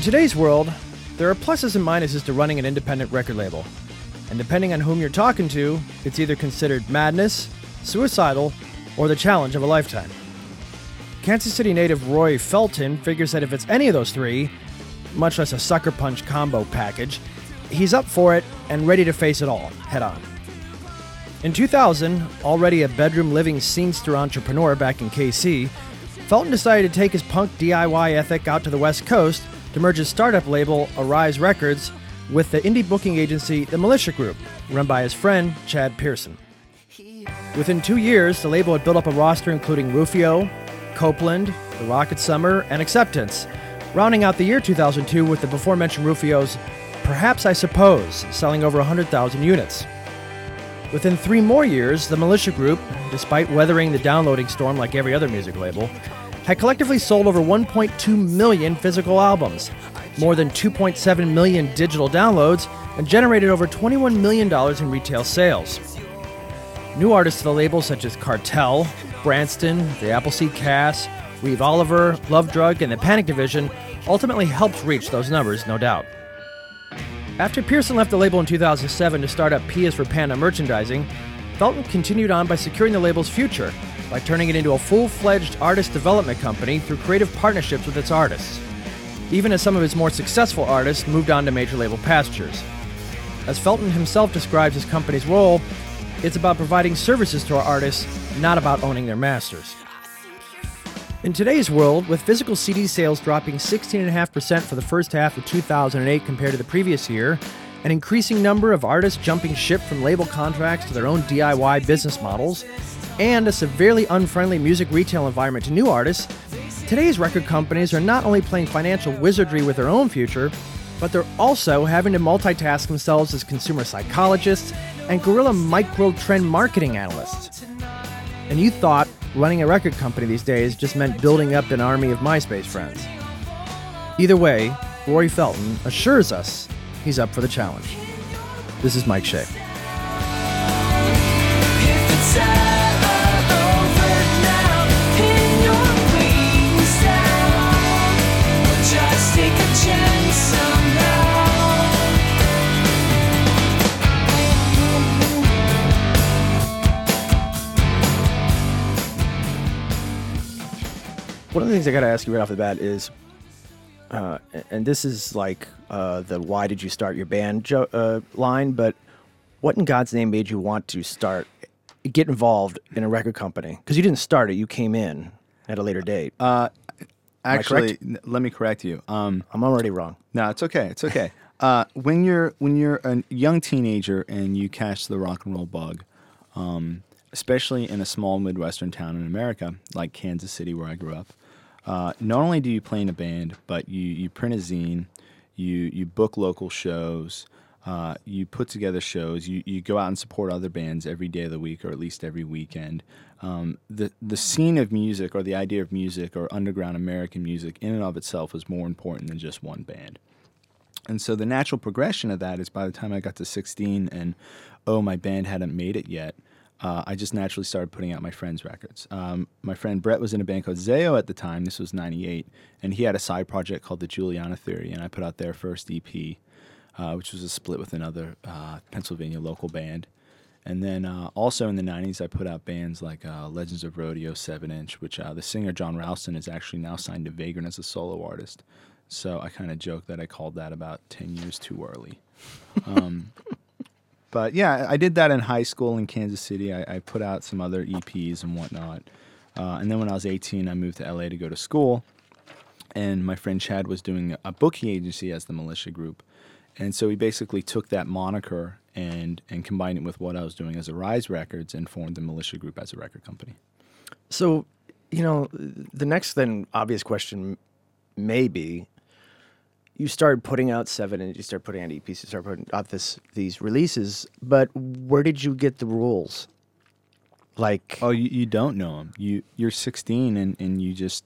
In today's world, there are pluses and minuses to running an independent record label. And depending on whom you're talking to, it's either considered madness, suicidal, or the challenge of a lifetime. Kansas City native Rory Felton figures that if it's any of those three, much less a sucker punch combo package, he's up for it and ready to face it all head on. In 2000, already a bedroom living scenester entrepreneur back in KC, Felton decided to take his punk DIY ethic out to the West Coast to merge his startup label, Arise Records, with the indie booking agency, The Militia Group, run by his friend, Chad Pearson. Within two years, the label had built up a roster including Rufio, Copeland, The Rocket Summer, and Acceptance, rounding out the year 2002 with the before mentioned Rufio's Perhaps I Suppose, selling over 100,000 units. Within three more years, the Militia Group, despite weathering the downloading storm like every other music label, had collectively sold over 1.2 million physical albums, more than 2.7 million digital downloads, and generated over $21 million in retail sales. New artists to the label such as Cartel, Brandtson, the Appleseed Cast, Reeve Oliver, Love Drug, and the Panic Division ultimately helped reach those numbers, no doubt. After Pearson left the label in 2007 to start up P is for Panda merchandising, Felton continued on by securing the label's future by turning it into a full fledged artist development company through creative partnerships with its artists, even as some of its more successful artists moved on to major label pastures. As Felton himself describes his company's role, it's about providing services to our artists, not about owning their masters. In today's world, with physical CD sales dropping 16.5% for the first half of 2008 compared to the previous year, an increasing number of artists jumping ship from label contracts to their own DIY business models, and a severely unfriendly music retail environment to new artists, today's record companies are not only playing financial wizardry with their own future, but they're also having to multitask themselves as consumer psychologists and guerrilla micro trend marketing analysts. And you thought running a record company these days just meant building up an army of MySpace friends. Either way, Rory Felton assures us he's up for the challenge. This is Mike Shea. One of the things I got to ask you right off the bat is, uh, and this is like uh, the "Why did you start your band?" Jo- uh, line, but what in God's name made you want to start, get involved in a record company? Because you didn't start it; you came in at a later date. Uh, actually, n- let me correct you. Um, I'm already wrong. no, it's okay. It's okay. uh, when you're when you're a young teenager and you catch the rock and roll bug, um, especially in a small midwestern town in America like Kansas City, where I grew up, uh, not only do you play in a band, but you you print a zine, you you book local shows. Uh, you put together shows. You, you go out and support other bands every day of the week, or at least every weekend. Um, the the scene of music, or the idea of music, or underground American music, in and of itself, is more important than just one band. And so the natural progression of that is by the time I got to 16 and oh, my band hadn't made it yet, uh, I just naturally started putting out my friends' records. Um, my friend Brett was in a band called Zao at the time. This was 98. And he had a side project called the Juliana Theory. And I put out their first EP, uh, which was a split with another uh, Pennsylvania local band. And then uh, also in the 90s, I put out bands like uh, Legends of Rodeo 7 Inch, which uh, the singer John Ralston is actually now signed to Vagrant as a solo artist. So I kind of joke that I called that about 10 years too early. Um, but yeah, I did that in high school in Kansas City. I, I put out some other EPs and whatnot. Uh, and then when I was 18, I moved to LA to go to school. And my friend Chad was doing a booking agency as the Militia Group. And so he basically took that moniker and, and combined it with what I was doing as a Rise Records and formed the Militia Group as a record company. So, you know, the next then obvious question may be you started putting out seven and you start putting out EPs, you start putting out this these releases, but where did you get the rules? Like Oh, you, you don't know them. You you're 16 and, and you just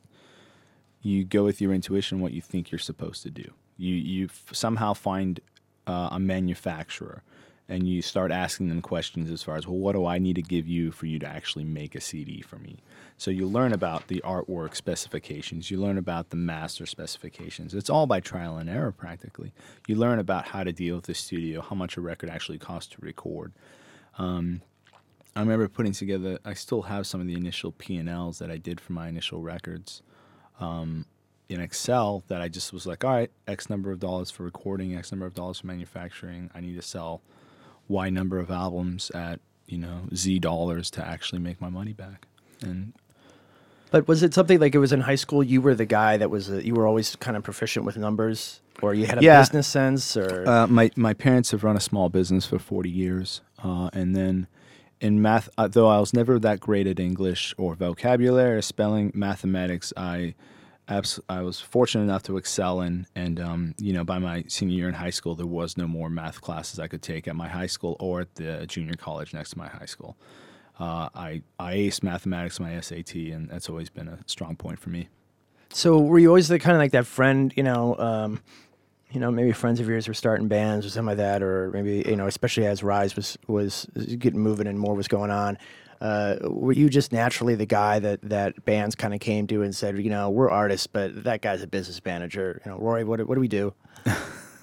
you go with your intuition what you think you're supposed to do. You you f- somehow find uh, a manufacturer and you start asking them questions as far as, well, what do I need to give you for you to actually make a CD for me? So you learn about the artwork specifications, you learn about the master specifications. It's all by trial and error practically. You learn about how to deal with the studio, how much a record actually costs to record. Um, I remember putting together. I still have some of the initial P and Ls that I did for my initial records um, in Excel. That I just was like, all right, X number of dollars for recording, X number of dollars for manufacturing. I need to sell Y number of albums at you know Z dollars to actually make my money back. And But was it something like it was in high school? You were the guy that was a, you were always kind of proficient with numbers, or you had a Yeah. business sense, or Uh, my my parents have run a small business for forty years, uh, and then in math, uh, though I was never that great at English or vocabulary or spelling, mathematics, I abs- I was fortunate enough to excel in. And um, you know, by my senior year in high school, there was no more math classes I could take at my high school or at the junior college next to my high school. Uh, I I aced mathematics, my SAT, and that's always been a strong point for me. So were you always the kind of like that friend, you know, um, you know, maybe friends of yours were starting bands or something like that, or maybe you know, especially as Rise was was getting moving and more was going on. Uh, were you just naturally the guy that that bands kind of came to and said, you know, we're artists, but that guy's a business manager. You know, Rory, what do- what do we do?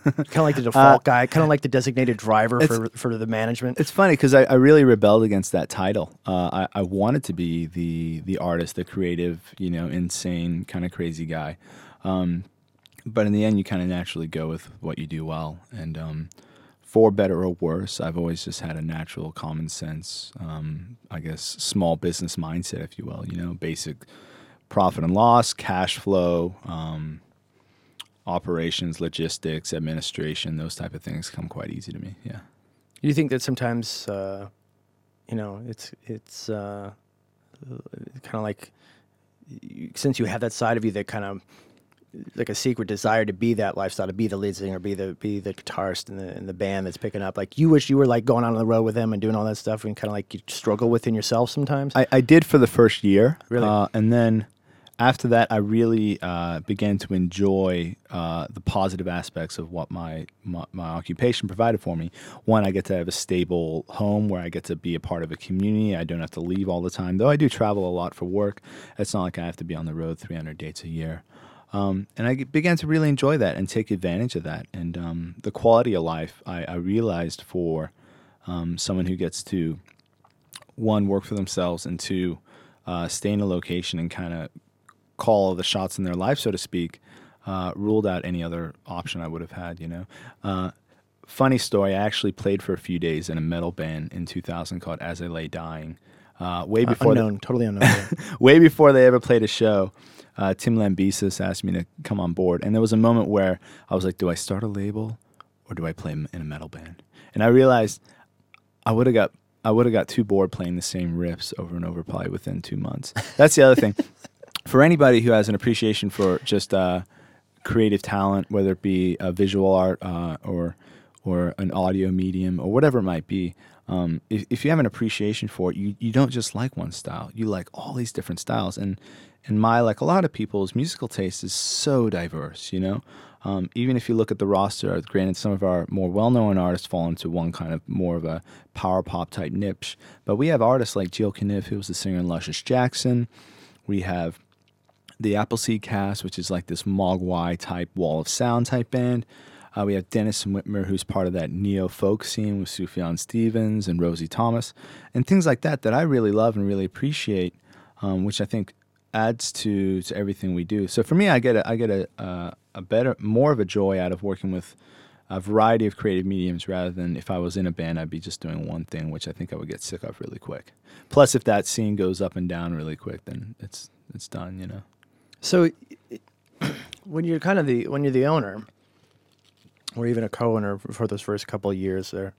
kind of like the default guy, kind of like the designated driver for for the management. It's funny because I, I really rebelled against that title. Uh, I, I wanted to be the the artist, the creative, you know, insane kind of crazy guy. Um, but in the end, you kind of naturally go with what you do well. And um, for better or worse, I've always just had a natural common sense, um, I guess, small business mindset, if you will. You know, basic profit and loss, cash flow. Um, operations logistics administration those type of things come quite easy to me yeah you think that sometimes, uh, you know, it's it's uh, kind of like since you have that side of you that kind of like a secret desire to be that lifestyle, to be the lead singer, be the be the guitarist in the in the band that's picking up. Like you wish you were like going out on the road with them and doing all that stuff, and kind of like you struggle within yourself sometimes. I, I did for the first year. Really? Uh, and then after that, I really uh, began to enjoy uh, the positive aspects of what my, my, my occupation provided for me. One, I get to have a stable home where I get to be a part of a community. I don't have to leave all the time, though I do travel a lot for work. It's not like I have to be on the road 300 dates a year. Um, and I began to really enjoy that and take advantage of that. And um, the quality of life I, I realized for um, someone who gets to one work for themselves and two uh, stay in a location and kind of call the shots in their life, so to speak, uh, ruled out any other option I would have had. You know, uh, funny story. I actually played for a few days in a metal band in 2000 called As I Lay Dying. Uh, way before unknown, totally unknown. way before they ever played a show, uh, Tim Lambesis asked me to come on board, and there was a moment where I was like, "Do I start a label, or do I play in a metal band?" And I realized I would have got I would have got too bored playing the same riffs over and over, probably within two months. That's the other thing. For anybody who has an appreciation for just uh, creative talent, whether it be visual art uh, or or an audio medium or whatever it might be, um, if, if you have an appreciation for it, you, you don't just like one style. You like all these different styles. And and my like a lot of people's musical taste is so diverse. You know, um, even if you look at the roster, granted some of our more well known artists fall into one kind of more of a power pop type niche, but we have artists like Jill Cunniff, who was the singer in Luscious Jackson. We have the Appleseed Cast, which is like this Mogwai type wall of sound type band. Uh, we have Denison Witmer, who's part of that neo folk scene with Sufjan Stevens and Rosie Thomas, and things like that that I really love and really appreciate, um, which I think adds to to everything we do. So for me, I get a, I get a uh, a better more of a joy out of working with a variety of creative mediums rather than if I was in a band, I'd be just doing one thing, which I think I would get sick of really quick. Plus, if that scene goes up and down really quick, then it's it's done, you know. So, when you're kind of the when you're the owner, or even a co-owner for those first couple of years there,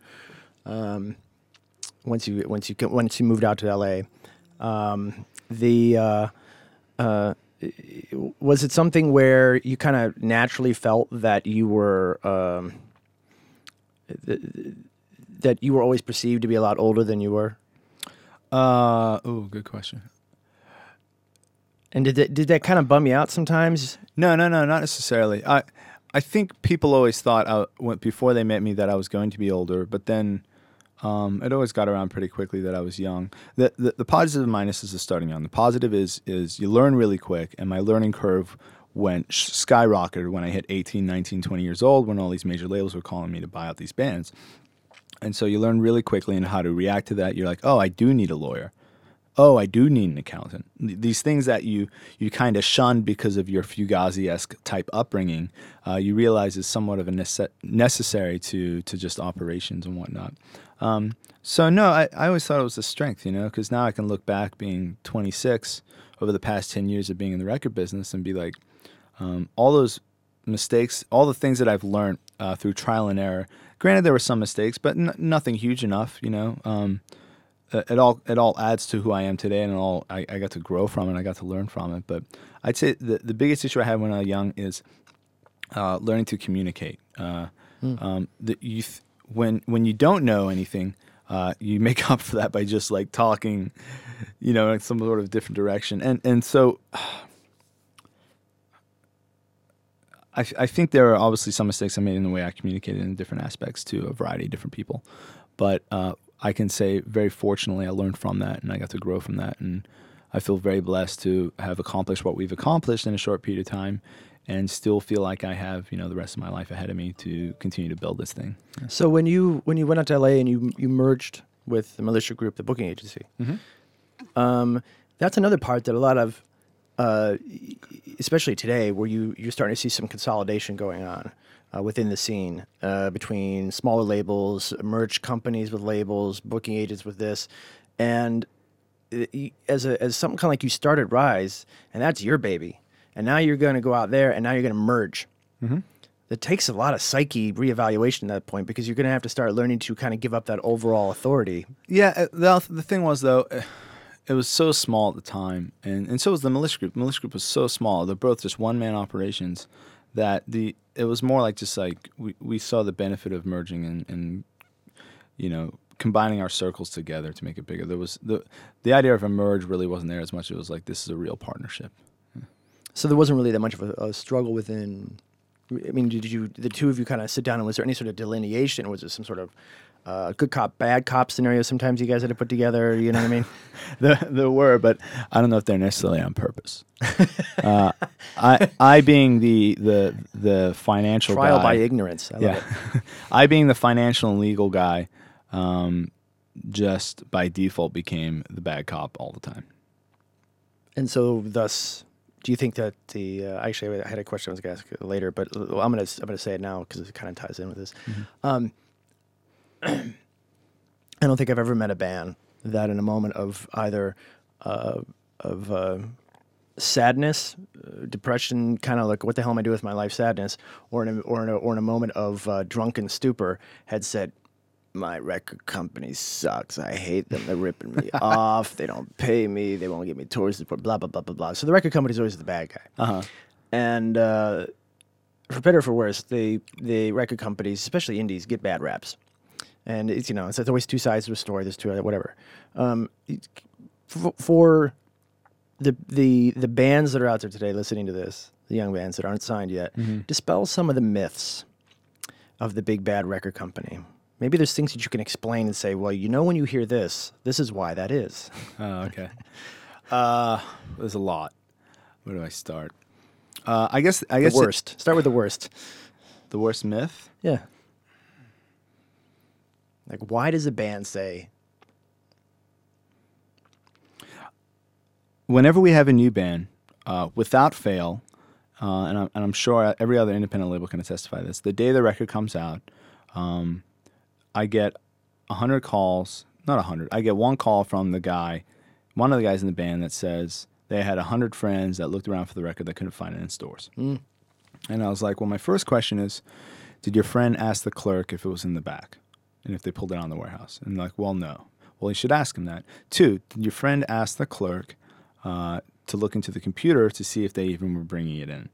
um, once you once you once you moved out to LA, um, the uh, uh, was it something where you kind of naturally felt that you were um, th- that you were always perceived to be a lot older than you were? Uh, oh, good question. And did that, did that kind of bum you out sometimes? No, no, no, not necessarily. I, I think people always thought I, when, before they met me that I was going to be older, but then Um, it always got around pretty quickly that I was young. The, the the positive and minuses of starting young. The positive is is you learn really quick, and my learning curve went skyrocketed when I hit 18, 19, 20 years old, when all these major labels were calling me to buy out these bands. And so you learn really quickly and how to react to that. You're like, oh, I do need a lawyer. Oh, I do need an accountant. These things that you you kind of shunned because of your Fugazi esque type upbringing, uh, you realize is somewhat of a nece- necessary to to just operations and whatnot. Um, so no, I, I always thought it was a strength, you know, because now I can look back being 26 over the past 10 years of being in the record business and be like, um, all those mistakes, all the things that I've learned uh, through trial and error. Granted, there were some mistakes, but n- nothing huge enough. You know, um, it it all it all adds to who I am today, and all I, I got to grow from it. I got to learn from it. But I'd say the the biggest issue I had when I was young is uh, learning to communicate. Uh, um, the, you th- when when you don't know anything, uh, you make up for that by just like talking, you know, in some sort of different direction. And and so I, I think there are obviously some mistakes I made in the way I communicated in different aspects to a variety of different people, but uh, I can say very fortunately I learned from that and I got to grow from that, and I feel very blessed to have accomplished what we've accomplished in a short period of time, and still feel like I have you know the rest of my life ahead of me to continue to build this thing. So when you when you went out to LA and you you merged with the militia group, the booking agency, um, that's another part that a lot of, uh, especially today, where you you're starting to see some consolidation going on uh, within the scene uh, between smaller labels, merch companies with labels, booking agents with this, and uh, as a as something kind of like you started Rise, and that's your baby, and now you're going to go out there and now you're going to merge that takes a lot of psyche reevaluation at that point because you're going to have to start learning to kind of give up that overall authority. Yeah, uh, the the thing was though, it was so small at the time, and and so was the militia group. The Militia group was so small; they're both just one man operations. That the it was more like just like we, we saw the benefit of merging and, and you know combining our circles together to make it bigger. There was the the idea of a merge really wasn't there as much. It was like this is a real partnership. So there wasn't really that much of a, a struggle within. I mean, did you the two of you kind of sit down and was there any sort of delineation? Was it some sort of uh, good cop, bad cop scenario? Sometimes you guys had to put together. You know what I mean? there, there were, but I don't know if they're necessarily on purpose. uh, I, I being the the the financial Trial guy, by ignorance. I love yeah, it. I being the financial and legal guy, um, just by default became the bad cop all the time. And so, thus, do you think that the uh, actually I had a question I was going to ask later, but I'm going to I'm going to say it now because it kind of ties in with this. Um, I don't think I've ever met a band that, in a moment of either uh, of uh, sadness, uh, depression, kind of like what the hell am I doing with my life, sadness, or in a, or in a, or in a moment of uh, drunken stupor, had said. My record company sucks. I hate them. They're ripping me off. They don't pay me. They won't give me tours support. Blah blah blah blah blah. So the record company's always the bad guy. Uh huh. And uh, for better or for worse, the the record companies, especially indies, get bad raps. And it's you know it's, it's always two sides to a story. There's two whatever. Um, for, for the the the bands that are out there today listening to this, the young bands that aren't signed yet, dispel some of the myths of the big bad record company. Maybe there's things that you can explain and say, well, you know, when you hear this, this is why that is. Oh, okay. Uh, there's a lot. Where do I start? Uh, I guess I The guess it- worst. Start with the worst. the worst myth. Yeah. Like, why does a band say, whenever we have a new band, uh, without fail, uh, and, I'm, and I'm sure every other independent label can testify to this, the day the record comes out, um, I get 100 calls, not 100, I get one call from the guy, one of the guys in the band that says they had 100 friends that looked around for the record that couldn't find it in stores. And I was like, well, my first question is, did your friend ask the clerk if it was in the back and if they pulled it out in the warehouse? And like, well, no. Well, you should ask him that. Two, did your friend ask the clerk uh, to look into the computer to see if they even were bringing it in?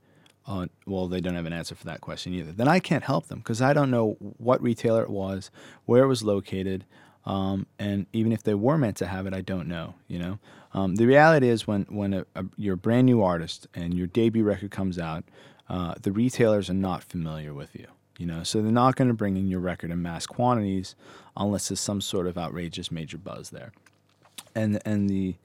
Uh, well, they don't have an answer for that question either. Then I can't help them because I don't know what retailer it was, where it was located, um, and even if they were meant to have it, I don't know. You know, um, the reality is when when a, a, you're a brand new artist and your debut record comes out, uh, the retailers are not familiar with you. You know, so they're not going to bring in your record in mass quantities unless there's some sort of outrageous major buzz there. And and the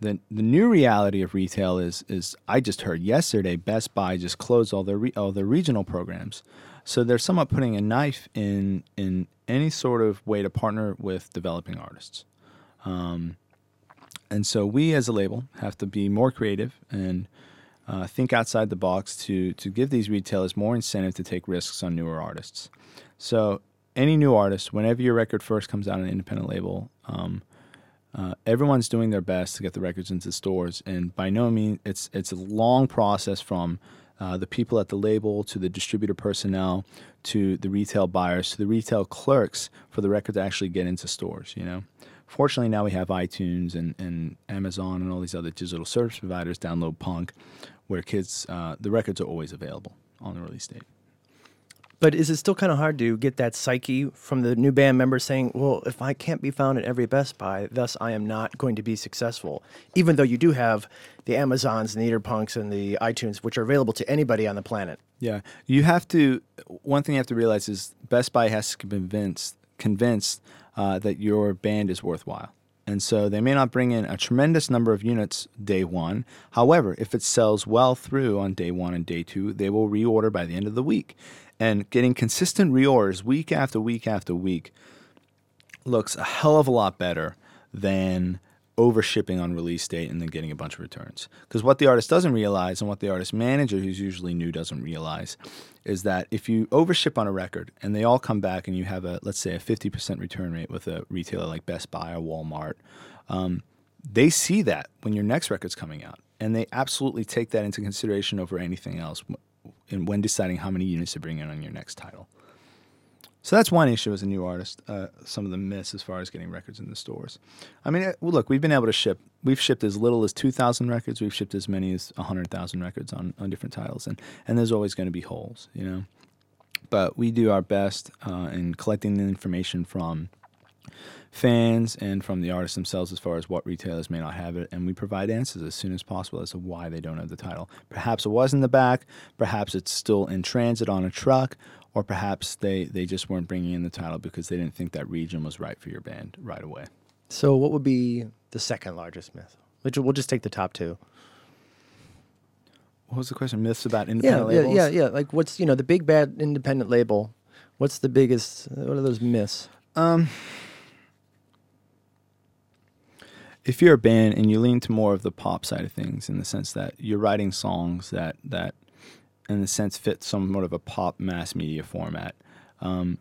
the the new reality of retail is is I just heard yesterday Best Buy just closed all their re, all their regional programs. So they're somewhat putting a knife in in any sort of way to partner with developing artists. Um, and so we as a label have to be more creative and uh, think outside the box to to give these retailers more incentive to take risks on newer artists. So any new artist, whenever your record first comes out on an independent label, um, uh, everyone's doing their best to get the records into stores, and by no means it's it's a long process from uh, the people at the label to the distributor personnel to the retail buyers to the retail clerks for the record to actually get into stores. You know, fortunately now we have iTunes and, and Amazon and all these other digital service providers download punk, where kids uh, the records are always available on the release date. But is it still kind of hard to get that psyche from the new band members saying, well, if I can't be found at every Best Buy, thus I am not going to be successful? Even though you do have the Amazons and the Interpunks and the iTunes, which are available to anybody on the planet. Yeah. You have to, one thing you have to realize is Best Buy has to convince, convinced uh, that your band is worthwhile. And so they may not bring in a tremendous number of units day one. However, if it sells well through on day one and day two, they will reorder by the end of the week and getting consistent reorders week after week after week looks a hell of a lot better than over shipping on release date and then getting a bunch of returns. Because what the artist doesn't realize and what the artist manager, who's usually new, doesn't realize is that if you overship on a record and they all come back and you have a, let's say, a 50% return rate with a retailer like Best Buy or Walmart, um, they see that when your next record's coming out. And they absolutely take that into consideration over anything else in, when deciding how many units to bring in on your next title. So that's one issue as a new artist. Uh, some of the myths as far as getting records in the stores. I mean, look, we've been able to ship. We've shipped as little as two thousand records. We've shipped as many as hundred thousand records on, on different titles, and and there's always going to be holes, you know. But we do our best uh, in collecting the information from fans and from the artists themselves as far as what retailers may not have it, and we provide answers as soon as possible as to why they don't have the title. Perhaps it was in the back, perhaps it's still in transit on a truck, or perhaps they, they just weren't bringing in the title because they didn't think that region was right for your band right away. So, what would be the second largest myth? Which We'll just take the top two. What was the question? Myths about independent yeah, labels? Yeah, yeah, yeah. Like, what's you know the big bad independent label? What's the biggest? What are those myths? Um, if you're a band and you lean to more of the pop side of things in the sense that you're writing songs that that in the sense fit somewhat of a pop mass media format um,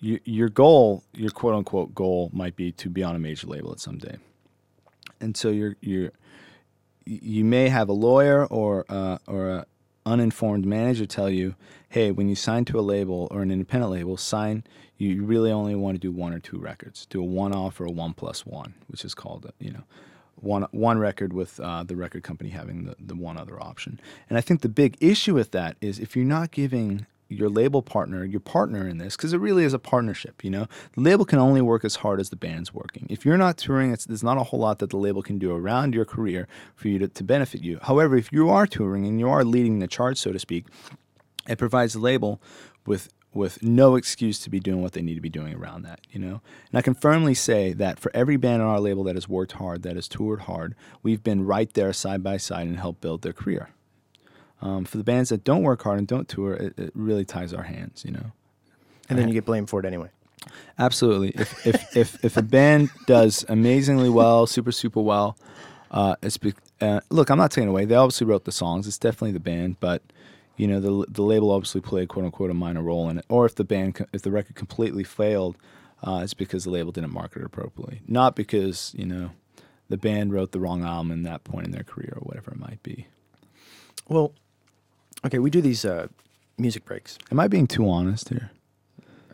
you, your goal your quote unquote goal might be to be on a major label at some day and so you're you're you may have a lawyer or uh, or a uninformed manager tell you, hey, when you sign to a label or an independent label, sign you really only want to do one or two records. Do a one off or a one plus one, which is called you know one one record with uh, the record company having the, the one other option. And I think the big issue with that is if you're not giving your label partner, your partner in this, because it really is a partnership. You know, the label can only work as hard as the band's working. If you're not touring, there's not a whole lot that the label can do around your career for you to, to benefit you. However, if you are touring and you are leading the charge, so to speak, it provides the label with with no excuse to be doing what they need to be doing around that, you know. And I can firmly say that for every band on our label that has worked hard, that has toured hard, we've been right there side by side and helped build their career. Um, for the bands that don't work hard and don't tour, it, it really ties our hands, you know. And then you get blamed for it anyway. Absolutely. If if if, if a band does amazingly well, super super well, uh, it's be- uh, look. I'm not taking away. They obviously wrote the songs. It's definitely the band, but you know the the label obviously played quote unquote a minor role in it. Or if the band if the record completely failed, uh, it's because the label didn't market it appropriately, not because you know the band wrote the wrong album in that point in their career or whatever it might be. Well, Okay, we do these uh, music breaks. Am I being too honest here?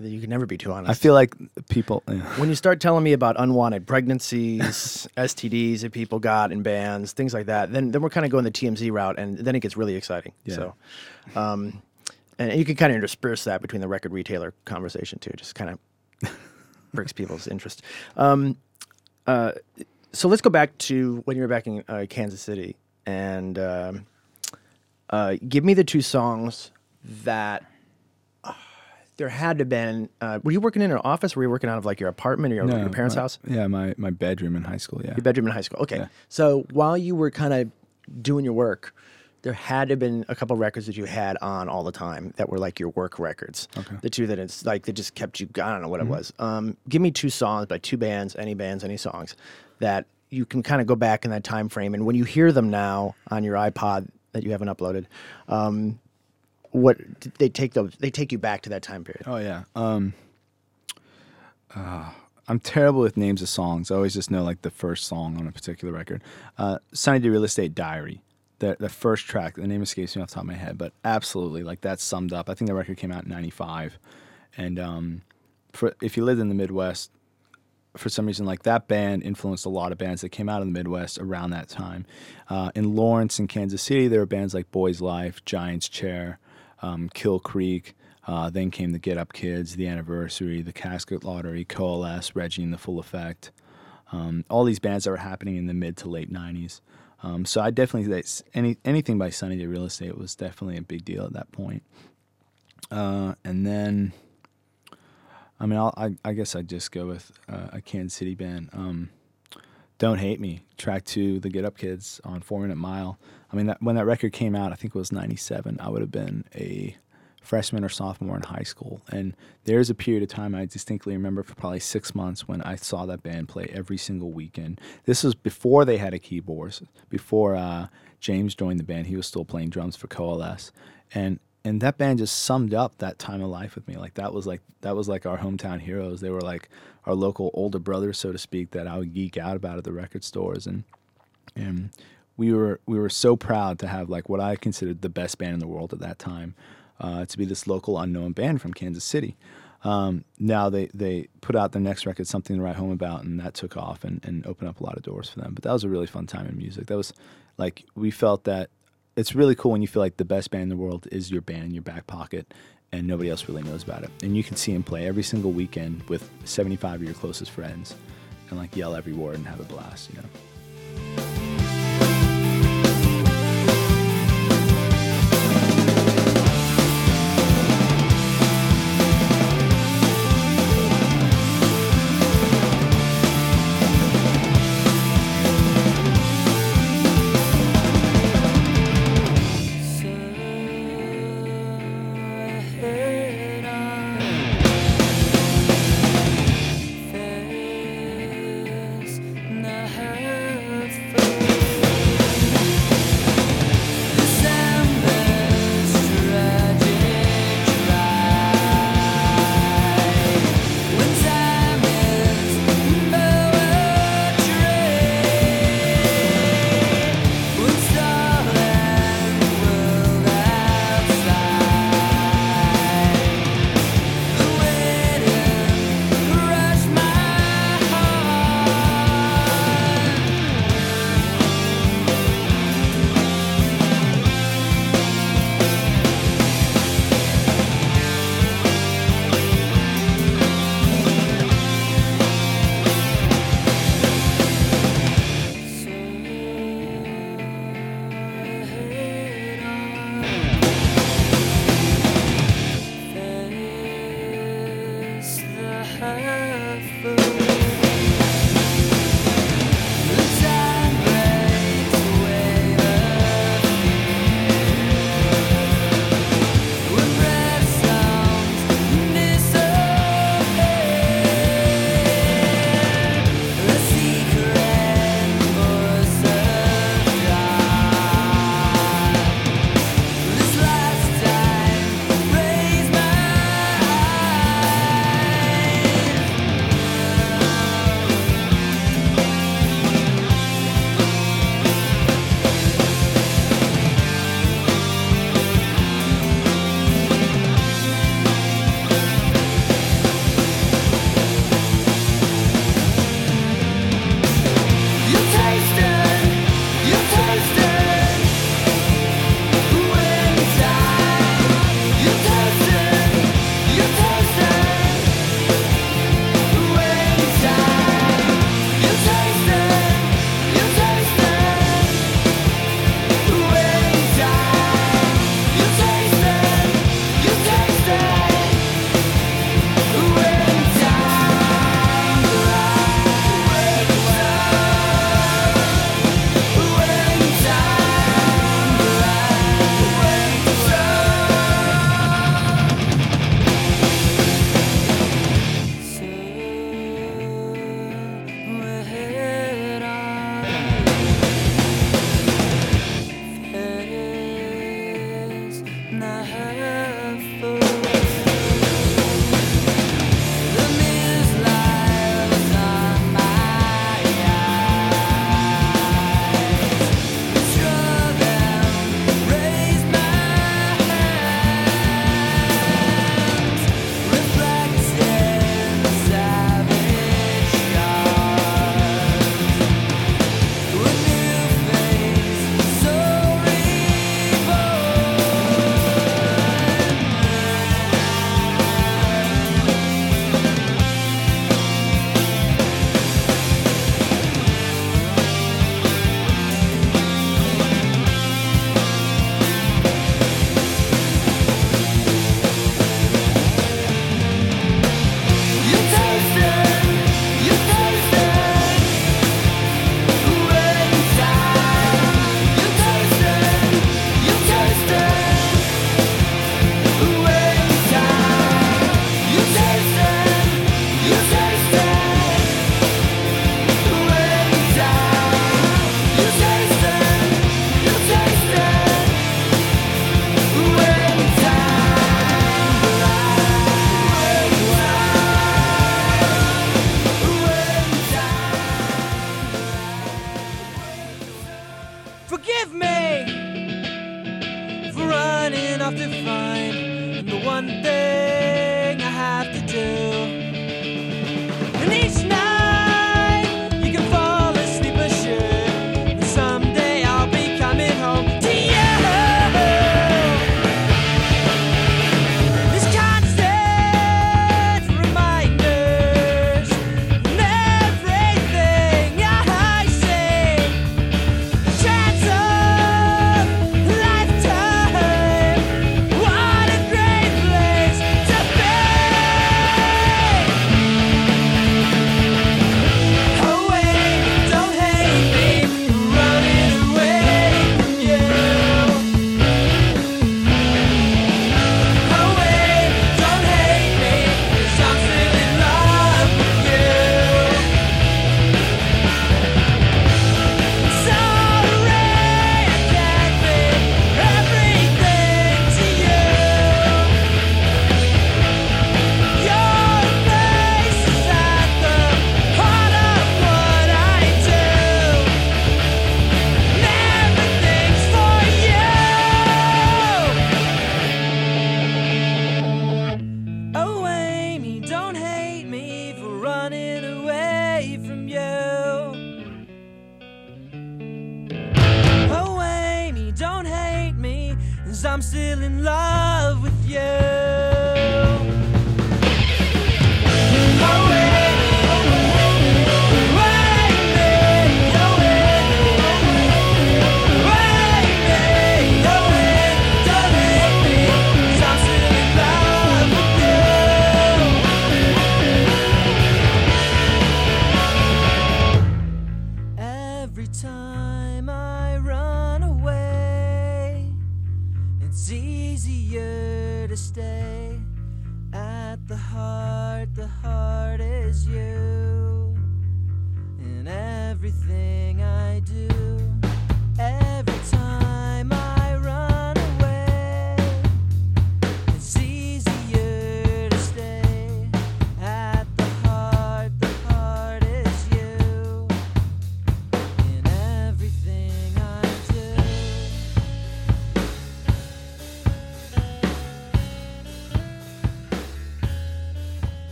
You can never be too honest. I feel like people. Yeah. When you start telling me about unwanted pregnancies, STDs that people got in bands, things like that, then then we're kind of going the TMZ route, and then it gets really exciting. Yeah. So, um, and you can kind of intersperse that between the record retailer conversation too. Just kind of breaks people's interest. Um, uh, so let's go back to when you were back in uh, Kansas City, and um, uh, give me the two songs that there had to been. Uh, were you working in an office? Were you working out of like your apartment or your, your parents' my- house? Yeah, my, my bedroom in high school. Yeah. Your bedroom in high school. Okay. Yeah. So while you were kind of doing your work, there had to have been a couple records that you had on all the time that were like your work records. Okay. The two that it's like that just kept you. I don't know what it was. Um, give me two songs by two bands, any bands, any songs that you can kind of go back in that time frame, and when you hear them now on your iPod that you haven't uploaded, um, what they take those they take you back to that time period. Oh yeah. Um, uh, I'm terrible with names of songs. I always just know like the first song on a particular record. Uh, Sunny Day Real Estate Diary. The the first track. The name escapes me off the top of my head, but absolutely like that summed up. I think the record came out in '95, and um, for if you lived in the Midwest, for some reason, like that band influenced a lot of bands that came out of the Midwest around that time. Uh, in Lawrence and Kansas City, there were bands like Boys Life, Giants Chair, um, Kill Creek. Uh, then came the Get Up Kids, the Anniversary, the Casket Lottery, Coalesce, Reggie and the Full Effect. Um, all these bands that were happening in the mid to late '90s. Um, so I definitely any anything by Sunny Day Real Estate was definitely a big deal at that point. Uh, and then I mean, I'll, I I guess I'd just go with uh, a Kansas City band. Um, Don't Hate Me, track two, the Get Up Kids on Four Minute Mile. I mean, that, when that record came out, I think it was '97. I would have been a freshman or sophomore in high school, and there's a period of time I distinctly remember for probably six months when I saw that band play every single weekend. This was before they had a keyboard, before uh, James joined the band. He was still playing drums for Coalesce, and and that band just summed up that time of life with me. Like that was like that was like our hometown heroes. They were like our local older brothers, so to speak, that I would geek out about at the record stores, and and we were we were so proud to have like what I considered the best band in the world at that time, uh, to be this local unknown band from Kansas City. Um, now they they put out their next record, something to write home about, and that took off and, and opened up a lot of doors for them. But that was a really fun time in music. That was like we felt that it's really cool when you feel like the best band in the world is your band in your back pocket and nobody else really knows about it. And you can see them play every single weekend with 75 of your closest friends and like yell every word and have a blast, you know.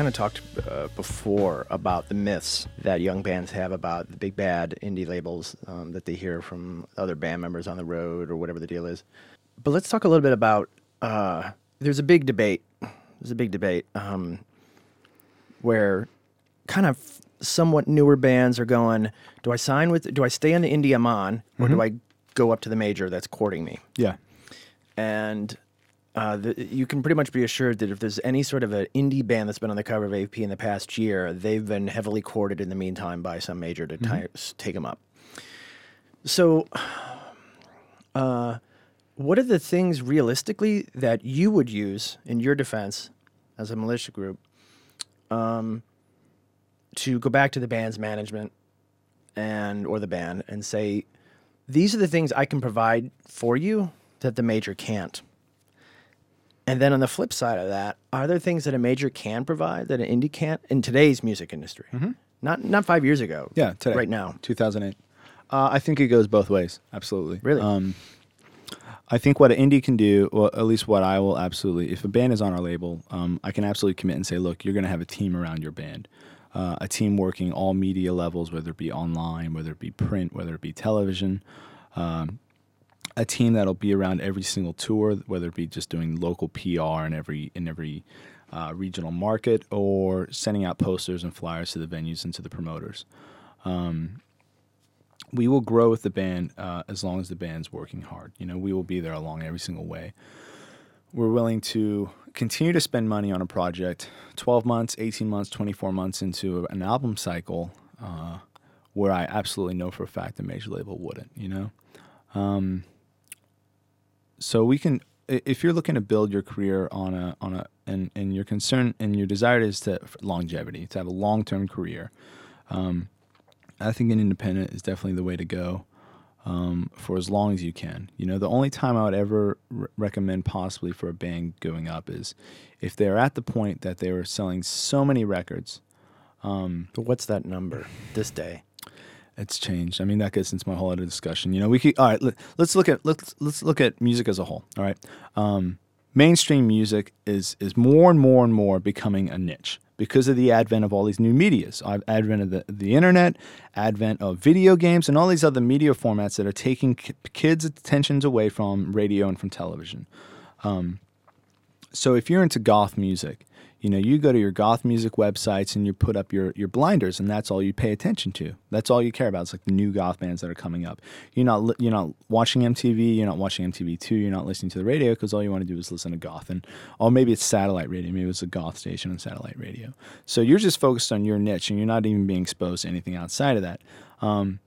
Kind of talked uh, before about the myths that young bands have about the big bad indie labels um, that they hear from other band members on the road or whatever the deal is. But let's talk a little bit about. Uh, there's a big debate. There's a big debate um, where kind of somewhat newer bands are going. Do I sign with? Do I stay on the indie I'm on, or do I go up to the major that's courting me? Yeah. and uh, the, you can pretty much be assured that if there's any sort of an indie band that's been on the cover of AP in the past year, they've been heavily courted in the meantime by some major to ti- s- take them up. So, uh, what are the things realistically that you would use in your defense as a militia group um, to go back to the band's management and or the band and say, these are the things I can provide for you that the major can't. And then on the flip side of that, are there things that a major can provide that an indie can't in today's music industry? Not not five years ago. Mm-hmm. Yeah, today. right now. 2008. Uh, I think it goes both ways. Absolutely. Really? Um, I think what an indie can do, or at least what I will absolutely, if a band is on our label, um, I can absolutely commit and say, look, you're going to have a team around your band, uh, a team working all media levels, whether it be online, whether it be print, whether it be television. Um, a team that'll be around every single tour, whether it be just doing local PR in every in every uh, regional market or sending out posters and flyers to the venues and to the promoters. Um, we will grow with the band uh, as long as the band's working hard. You know, we will be there along every single way. We're willing to continue to spend money on a project 12 months, 18 months, 24 months into an album cycle uh, where I absolutely know for a fact the major label wouldn't, you know? Um, so we can if you're looking to build your career on a on a and and your concern and your desire is to longevity to have a long term career um, i think an independent is definitely the way to go um, for as long as you can you know the only time i would ever re- recommend possibly for a band going up is if they're at the point that they were selling so many records But what's that number this day? It's changed. I mean, that gets into my whole other discussion. You know, we could. All right, let, let's look at let's let's look at music as a whole. All right, um, mainstream music is is more and more and more becoming a niche because of the advent of all these new medias, uh, advent of the the internet, advent of video games, and all these other media formats that are taking ki- kids' attentions away from radio and from television. So if you're into goth music, you know, you go to your goth music websites and you put up your, your blinders and that's all you pay attention to. That's all you care about. It's like the new goth bands that are coming up. You're not you're not watching MTV, you're not watching MTV2, you're not listening to the radio because all you want to do is listen to goth and or maybe it's satellite radio, maybe it's a goth station on satellite radio. So you're just focused on your niche and you're not even being exposed to anything outside of that. Um,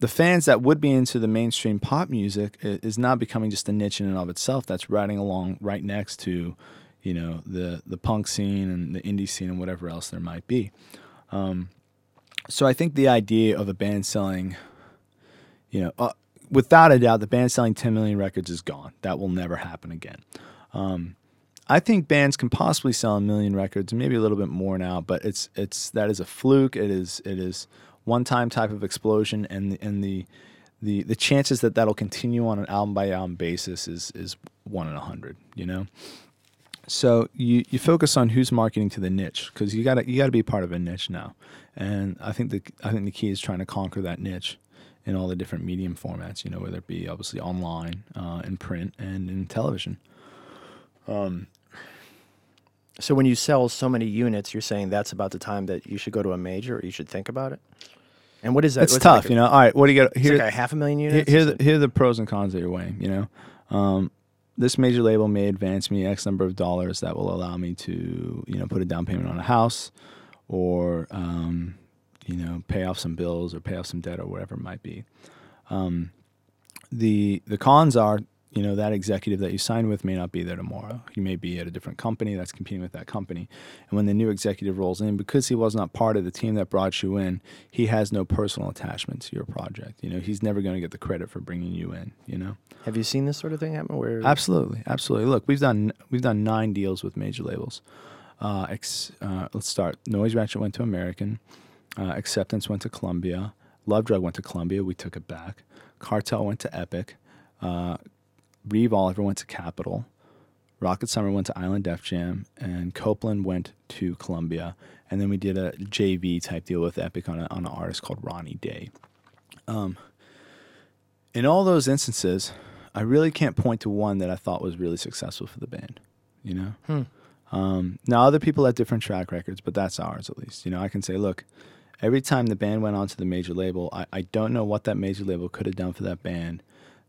the fans that would be into the mainstream pop music is now becoming just a niche in and of itself that's riding along right next to you know the the punk scene and the indie scene and whatever else there might be um, so i think the idea of a band selling you know uh, without a doubt the band selling 10 million records is gone that will never happen again um, I think bands can possibly sell a million records, maybe a little bit more now, but it's it's that is a fluke. It is it is one time type of explosion, and the, and the the the chances that that'll continue on an album by album basis is is one in a hundred. You know. So you, you focus on who's marketing to the niche because you got you got to be part of a niche now, and I think the I think the key is trying to conquer that niche in all the different medium formats. You know, whether it be obviously online, uh, in print, and in television. Um, So when you sell so many units, you're saying that's about the time that you should go to a major or you should think about it? And what is that? It's what's tough, like a- you know. All right, what do you got here? like a half a million here, units? here, Is the, here are the pros and cons that you're weighing. You know, um, this major label may advance me X number of dollars that will allow me to, you know, put a down payment on a house, or um, you know, pay off some bills or pay off some debt or whatever it might be. Um, the the cons are, you know, that executive that you signed with may not be there tomorrow. He may be at a different company that's competing with that company. And when the new executive rolls in, because he was not part of the team that brought you in, he has no personal attachment to your project. You know, he's never going to get the credit for bringing you in. You know, Have you seen this sort of thing happen? Where absolutely, absolutely. Look, we've done we've done nine deals with major labels. Uh, ex, uh, let's start. Noise Ratchet went to American. Uh, Acceptance went to Columbia. Love Drug went to Columbia. We took it back. Cartel went to Epic. Uh, Reeve Oliver went to Capitol. Rocket Summer went to Island Def Jam, and Copeland went to Columbia. And then we did a JV type deal with Epic on, a, on an artist called Ronnie Day. Um, in all those instances, I really can't point to one that I thought was really successful for the band. You know. Hmm. Um, now other people have different track records, but that's ours at least. You know, I can say, look, every time the band went onto the major label, I, I don't know what that major label could have done for that band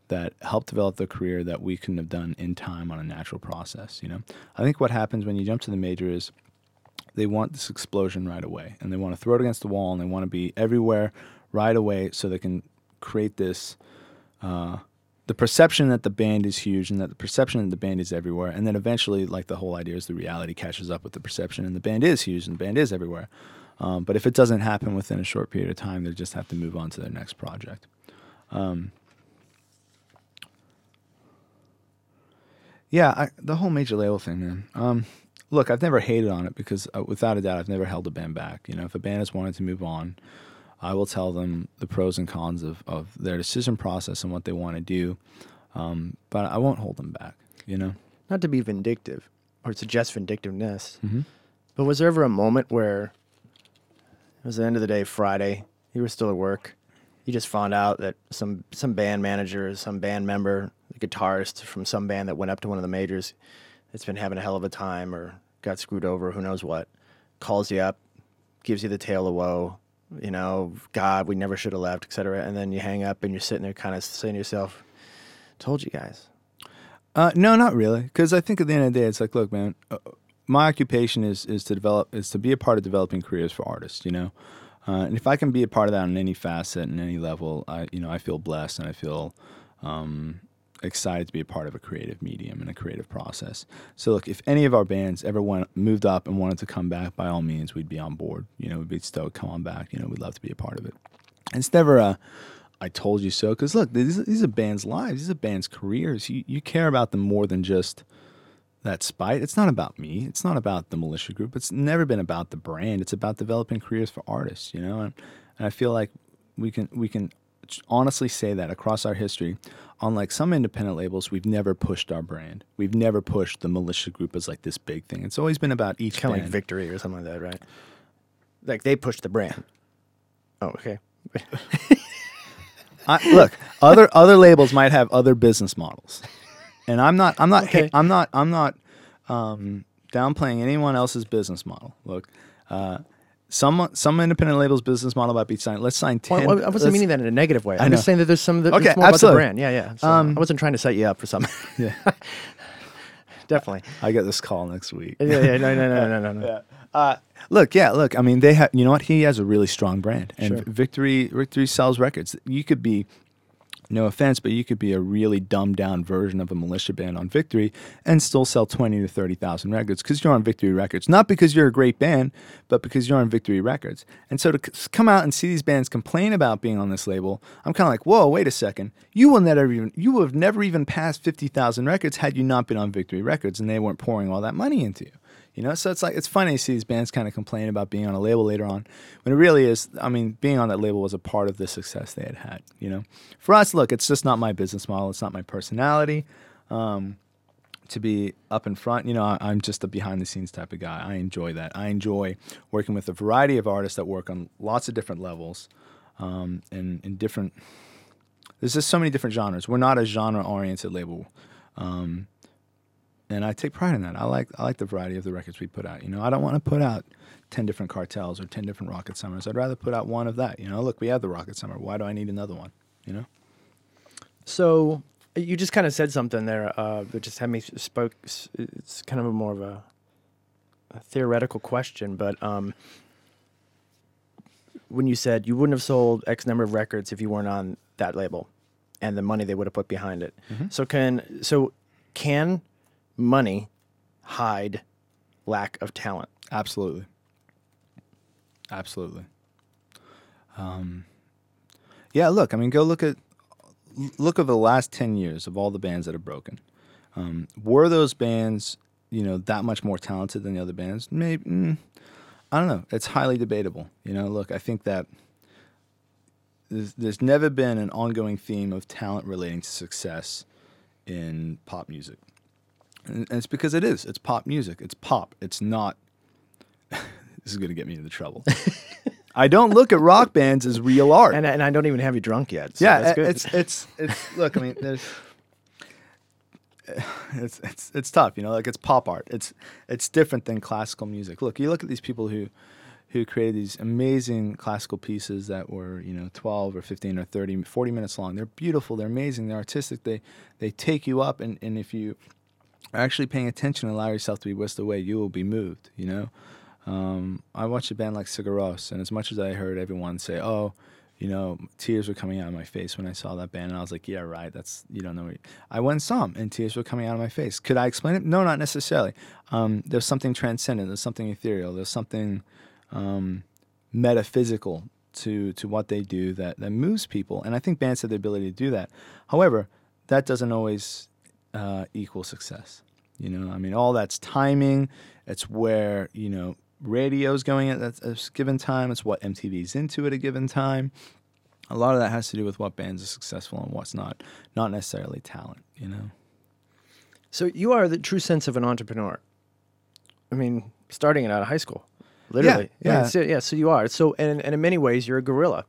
that helped develop their career that we couldn't have done in time on a natural process. You know, I think what happens when you jump to the major is they want this explosion right away, and they want to throw it against the wall, and they want to be everywhere right away, so they can create this. Uh, the perception that the band is huge and that the perception that the band is everywhere and then eventually like the whole idea is the reality catches up with the perception and the band is huge and the band is everywhere um, but if it doesn't happen within a short period of time they just have to move on to their next project um, Yeah, I, the whole major label thing, man. Um, look, I've never hated on it because, uh, without a doubt, I've never held a band back. You know, if a band has wanted to move on, I will tell them the pros and cons of, of their decision process and what they want to do. Um, but I won't hold them back. You know. Not to be vindictive or suggest vindictiveness, Mm-hmm. but was there ever a moment where it was the end of the day, Friday, you were still at work, you just found out that some some band manager, some band member, the guitarist from some band that went up to one of the majors, that's been having a hell of a time or got screwed over, who knows what, calls you up, gives you the tale of woe, you know, God, we never should have left, etc. And then you hang up and you're sitting there kind of saying to yourself, told you guys. Uh, no, not really. Because I think at the end of the day, it's like, look, man, uh, my occupation is is to develop, is to be a part of developing careers for artists. You know, uh, and if I can be a part of that on any facet and any level, I, you know, I feel blessed and I feel um, excited to be a part of a creative medium and a creative process. So, look, if any of our bands ever went moved up and wanted to come back, by all means, we'd be on board. You know, we'd be stoked, come on back. You know, we'd love to be a part of it. And it's never a I told you so. Because look, these, these are bands' lives. These are bands' careers. You you care about them more than just that spite. It's not about me. It's not about the militia group. It's never been about the brand. It's about developing careers for artists. You know, and, and I feel like we can we can honestly say that across our history. Unlike some independent labels, we've never pushed our brand. We've never pushed the militia group as like this big thing. It's always been about each kind of like victory or something like that, right? Like they pushed the brand. Oh, okay. I, look, other other labels might have other business models, and I'm not I'm not Okay. I'm not I'm not um, downplaying anyone else's business model. Look, uh, some some independent labels' business model might be signed. Let's sign ten. Well, I wasn't meaning that in a negative way. I'm just saying that there's some that Okay, it's more absolutely. about the brand. Yeah, yeah. So Um, I wasn't trying to set you up for something. Yeah, Definitely. I get this call next week. Yeah, yeah. No, no, no, no, no, no. Uh, look, yeah, look. I mean, they have. You know what? He has a really strong brand, and Sure. Victory Victory sells records. You could be, no offense, but you could be a really dumbed down version of a militia band on Victory and still sell twenty to thirty thousand records because you're on Victory Records. Not because you're a great band, but because you're on Victory Records. And so to c- come out and see these bands complain about being on this label, I'm kind of like, whoa, wait a second. You will never even you would have never even passed fifty thousand records had you not been on Victory Records, and they weren't pouring all that money into you. You know, so it's like it's funny to see these bands kind of complain about being on a label later on, when it really is. I mean, being on that label was a part of the success they had had. You know, for us, look, it's just not my business model. It's not my personality. Um, to be up in front, you know, I, I'm just a behind the scenes type of guy. I enjoy that. I enjoy working with a variety of artists that work on lots of different levels, um, and in different. There's just so many different genres. We're not a genre oriented label. Um, and I take pride in that. I like I like the variety of the records we put out. You know, I don't want to put out ten different cartels or ten different Rocket Summers. I'd rather put out one of that. You know, look, we have the Rocket Summer. Why do I need another one? You know, So you just kind of said something there uh, that just had me spoke. It's kind of a more of a, a theoretical question, but um, when you said you wouldn't have sold X number of records if you weren't on that label, and the money they would have put behind it. So can so can money hide lack of talent? absolutely, absolutely. Um, yeah, look, I mean, go look at look at the last ten years of all the bands that have broken. Um, were those bands, you know, that much more talented than the other bands? Maybe. Mm, I don't know. It's highly debatable. You know, look, I think that there's, there's never been an ongoing theme of talent relating to success in pop music. And, it's because it is. It's pop music. It's pop. It's not. this is going to get me into trouble. I don't look at rock bands as real art. And and I don't even have you drunk yet. So yeah, that's good. it's it's it's. Look, I mean, there's. It's it's it's tough, you know. Like it's pop art. It's it's different than classical music. Look, you look at these people who, who created these amazing classical pieces that were you know 12 or 15 or 30, 40 minutes long. They're beautiful. They're amazing. They're artistic. They they take you up, and and if you actually paying attention and allow yourself to be whisked away, you will be moved. You know. Um, I watched a band like Sigur Rós, and as much as I heard everyone say, "Oh, you know, tears were coming out of my face when I saw that band," and I was like, "Yeah, right. That's you don't know." What I went and saw them, and tears were coming out of my face. Could I explain it? No, not necessarily. Um, there's something transcendent. There's something ethereal. There's something um, metaphysical to to what they do that that moves people, and I think bands have the ability to do that. However, that doesn't always uh, equal success. You know, I mean, all that's timing. It's where you know radio's going at at a given time. It's what MTV's into at a given time. A lot of that has to do with what bands are successful and what's not. Not necessarily talent. You know. So you are the true sense of an entrepreneur. I mean, starting it out of high school, literally. yeah. so, yeah. So you are. So and, and in many ways, you're a guerrilla.